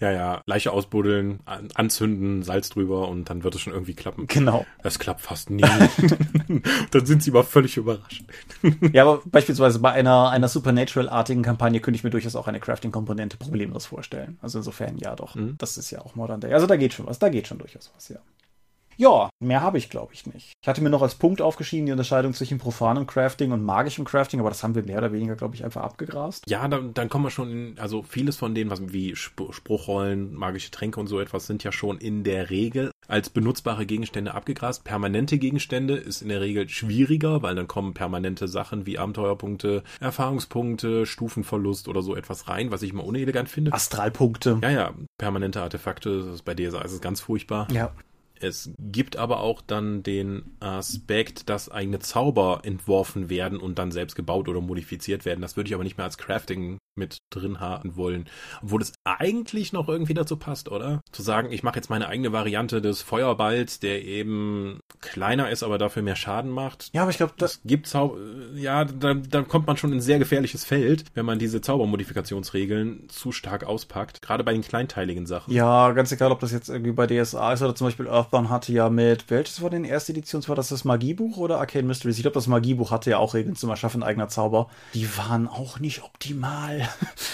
Ja, ja, Leiche ausbuddeln, anzünden, Salz drüber und dann wird es schon irgendwie klappen. Genau. Das klappt fast nie. dann sind sie aber völlig überrascht. ja, aber beispielsweise bei einer, einer Supernatural-artigen Kampagne könnte ich mir durchaus auch eine Crafting-Komponente problemlos vorstellen. Also insofern ja doch. Mhm. Das ist ja auch Modern Day. Also da geht schon was, da geht schon durchaus was, ja. Ja, mehr habe ich, glaube ich, nicht. Ich hatte mir noch als Punkt aufgeschrieben, die Unterscheidung zwischen profanem Crafting und magischem Crafting, aber das haben wir mehr oder weniger, glaube ich, einfach abgegrast. Ja, dann, dann kommen wir schon in, also vieles von denen, was wie Sp Spruchrollen, magische Tränke und so etwas, sind ja schon in der Regel als benutzbare Gegenstände abgegrast. Permanente Gegenstände ist in der Regel schwieriger, weil dann kommen permanente Sachen wie Abenteuerpunkte, Erfahrungspunkte, Stufenverlust oder so etwas rein, was ich immer unelegant finde. Astralpunkte. Ja, ja, permanente Artefakte, das ist bei DSA ist es ganz furchtbar. Ja. Es gibt aber auch dann den Aspekt, dass eigene Zauber entworfen werden und dann selbst gebaut oder modifiziert werden. Das würde ich aber nicht mehr als Crafting mit drin haben wollen. Obwohl es eigentlich noch irgendwie dazu passt, oder? Zu sagen, ich mache jetzt meine eigene Variante des Feuerballs, der eben kleiner ist, aber dafür mehr Schaden macht. Ja, aber ich glaube, das gibt Zau ja, dann, dann kommt man schon in ein sehr gefährliches Feld, wenn man diese Zaubermodifikationsregeln zu stark auspackt. Gerade bei den kleinteiligen Sachen. Ja, ganz egal, ob das jetzt irgendwie bei DSA ist oder zum Beispiel Earthbound hatte ja mit, welches war denn erste Edition? War das das Magiebuch oder Arcane Mysteries? Ich glaube, das Magiebuch hatte ja auch Regeln zum Erschaffen eigener Zauber. Die waren auch nicht optimal.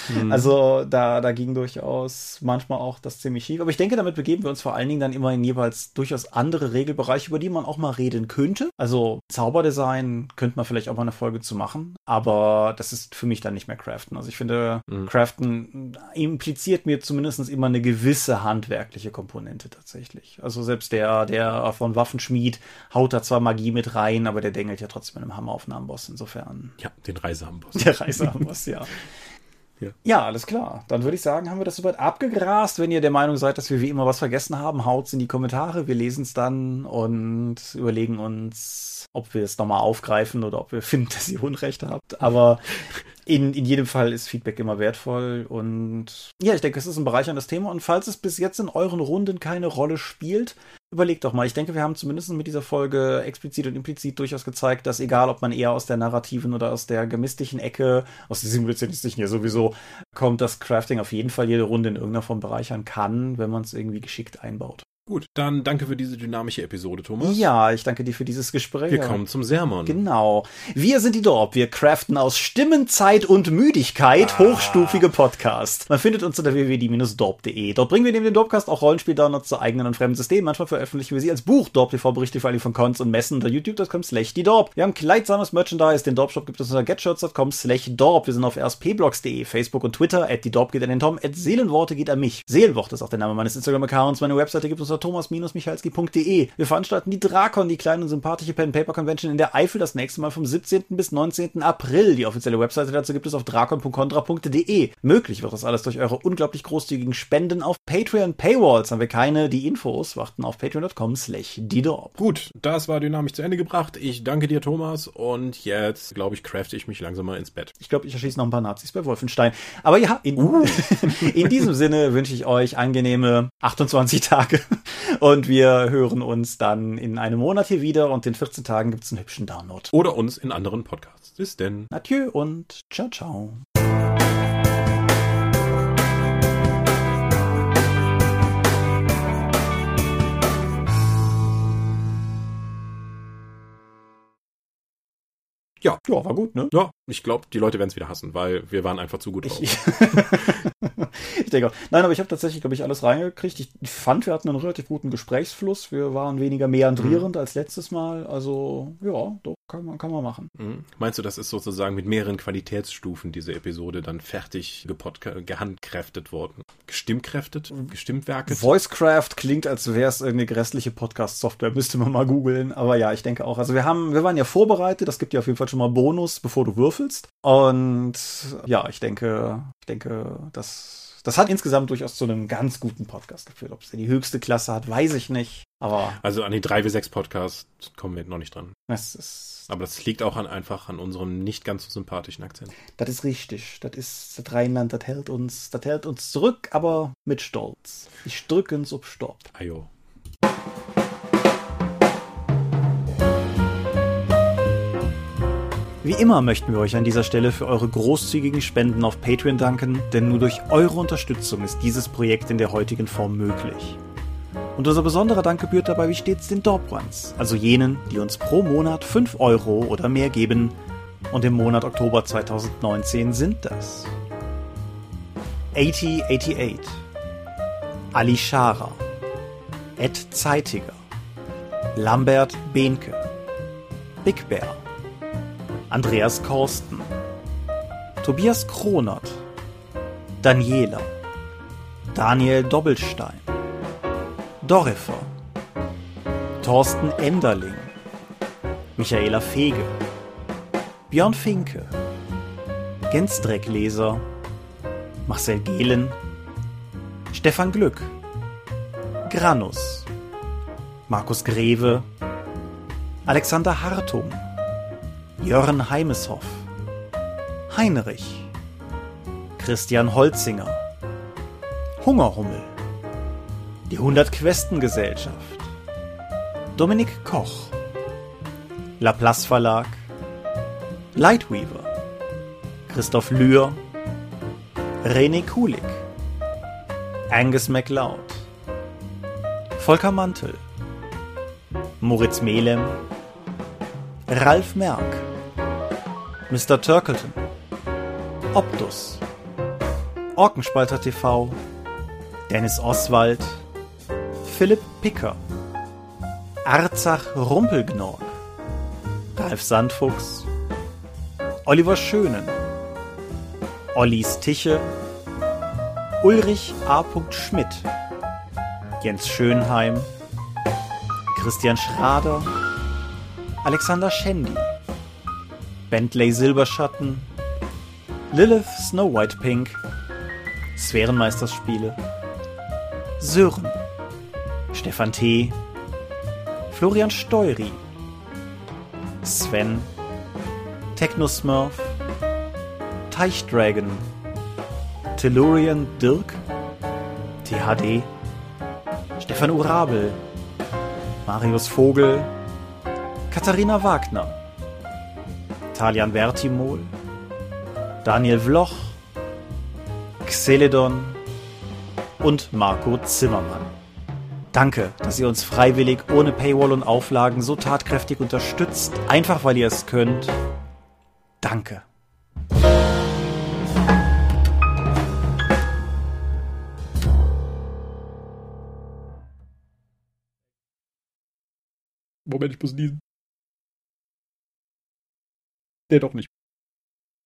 Mhm. Also da, da ging durchaus manchmal auch das ziemlich schief. Aber ich denke, damit begeben wir uns vor allen Dingen dann immer in jeweils durchaus andere Regelbereiche, über die man auch mal reden könnte. Also Zauberdesign könnte man vielleicht auch mal eine Folge zu machen, aber das ist für mich dann nicht mehr Craften. Also ich finde, mhm. Craften impliziert mir zumindest immer eine gewisse handwerkliche Komponente tatsächlich. Also selbst der, der von Waffenschmied haut da zwar Magie mit rein, aber der dengelt ja trotzdem mit einem Hammer auf einen Amboss insofern. Ja, den Reiseamboss. Der Reiseamboss, ja. Ja. ja, alles klar. Dann würde ich sagen, haben wir das soweit abgegrast. Wenn ihr der Meinung seid, dass wir wie immer was vergessen haben, haut's in die Kommentare. Wir lesen es dann und überlegen uns, ob wir es nochmal aufgreifen oder ob wir finden, dass ihr Unrecht habt. Aber in, in jedem Fall ist Feedback immer wertvoll und ja, ich denke, es ist ein bereicherndes Thema und falls es bis jetzt in euren Runden keine Rolle spielt, überlegt doch mal. Ich denke, wir haben zumindest mit dieser Folge explizit und implizit durchaus gezeigt, dass egal, ob man eher aus der narrativen oder aus der gemistischen Ecke, aus der simulationistischen ja sowieso kommt, dass Crafting auf jeden Fall jede Runde in irgendeiner Form bereichern kann, wenn man es irgendwie geschickt einbaut. Gut, dann danke für diese dynamische Episode, Thomas. Ja, ich danke dir für dieses Gespräch. Wir kommen zum Sermon. Genau. Wir sind die Dorp. Wir craften aus Stimmen, Zeit und Müdigkeit ah. hochstufige Podcast. Man findet uns unter www.die-dorp.de. Dort bringen wir neben dem Dorpcast auch Rollenspiel-Downloads zu eigenen und fremden Systemen. Manchmal veröffentlichen wir sie als Buch. Dorp TV Berichte vor allem von Cons und Messen unter youtube.com slash die Dorp. Wir haben kleidsames Merchandise. Den Dorp-Shop gibt es unter getshirts.com slash Dorp. Wir sind auf rspblogs.de, Facebook und Twitter. At die Dorp geht an den Tom. At Seelenworte geht an mich. Seelenworte ist auch der Name meines Instagram-Accounts. Meine Webseite gibt es unter unter thomas-michalski.de. Wir veranstalten die Drakon, die kleine und sympathische Pen-Paper-Convention in der Eifel das nächste Mal vom 17. bis 19. April. Die offizielle Webseite dazu gibt es auf drakon.contra.de. Möglich wird das alles durch eure unglaublich großzügigen Spenden auf Patreon Paywalls. Haben wir keine, die Infos warten auf patreon.com slash. Gut, das war dynamisch zu Ende gebracht. Ich danke dir, Thomas. Und jetzt, glaube ich, crafte ich mich langsam mal ins Bett. Ich glaube, ich erschieße noch ein paar Nazis bei Wolfenstein. Aber ja, in, uh. in diesem Sinne wünsche ich euch angenehme 28 Tage. Und wir hören uns dann in einem Monat hier wieder. Und in 14 Tagen gibt es einen hübschen Download. Oder uns in anderen Podcasts. Bis denn. Adieu und ciao, ciao. Ja. Ja, war gut, ne? Ja, ich glaube, die Leute werden es wieder hassen, weil wir waren einfach zu gut drauf. Auch. Nein, aber ich habe tatsächlich, glaube ich, alles reingekriegt. Ich fand, wir hatten einen relativ guten Gesprächsfluss. Wir waren weniger meandrierend mhm. als letztes Mal. Also, ja, doch, kann man, kann man machen. Mhm. Meinst du, das ist sozusagen mit mehreren Qualitätsstufen diese Episode dann fertig gehandkräftet worden? Gestimmkräftet? Gestimmtwerket? Voicecraft klingt, als wäre es eine grässliche Podcast-Software. Müsste man mal googeln. Aber ja, ich denke auch. Also wir haben, wir waren ja vorbereitet. Das gibt ja auf jeden Fall schon mal Bonus, bevor du würfelst. Und ja, ich denke, ich denke, das, das hat insgesamt durchaus zu einem ganz guten Podcast geführt. Ob es die höchste Klasse hat, weiß ich nicht. Aber. Also an die 3W6 Podcasts kommen wir noch nicht dran. Das ist aber das liegt auch an, einfach an unserem nicht ganz so sympathischen Akzent. Das ist richtig. Das ist das Rheinland, das hält uns, das hält uns zurück, aber mit Stolz. Ich drücke uns ob Stopp. Ajo. Wie immer möchten wir euch an dieser Stelle für eure großzügigen Spenden auf Patreon danken, denn nur durch eure Unterstützung ist dieses Projekt in der heutigen Form möglich. Und unser besonderer Dank gebührt dabei wie stets den Dorp-Ones, also jenen, die uns pro Monat 5 Euro oder mehr geben. Und im Monat Oktober 2019 sind das 8088, Ali Schara, Ed Zeitiger, Lambert Behnke, Big Bear, Andreas Korsten, Tobias Kronert, Daniela, Daniel Doppelstein, Dorifer, Thorsten Enderling, Michaela Fege, Björn Finke, Gensdreckleser, Marcel Gehlen, Stefan Glück, Granus, Markus Greve, Alexander Hartung, Jörn Heimeshoff, Heinrich, Christian Holzinger, Hungerhummel, die 100 Questen Gesellschaft, Dominik Koch, Laplace Verlag, Lightweaver, Christoph Lühr, René Kulig, Angus MacLeod, Volker Mantel, Moritz Melem, Ralf Merck, Mr. Turkleton, Optus, Orkenspalter TV, Dennis Oswald, Philipp Picker, Arzach Rumpelgnorg, Ralf Sandfuchs, Oliver Schönen, Ollis Tiche, Ulrich A. Schmidt, Jens Schönheim, Christian Schrader, Alexander Schendi, Bentley Silberschatten, Lilith Snow White Pink, Sphärenmeisterspiele, Sören, Stefan T., Florian Steury, Sven, Technosmurf, Teichdragon, Tellurian Dirk, THD, Stefan Urabel, Marius Vogel, Katharina Wagner, Talian Vertimol, Daniel Vloch, Xeledon und Marco Zimmermann. Danke, dass ihr uns freiwillig ohne Paywall und Auflagen so tatkräftig unterstützt, einfach weil ihr es könnt. Danke. Moment, ich muss niesen. Nee, doch nicht.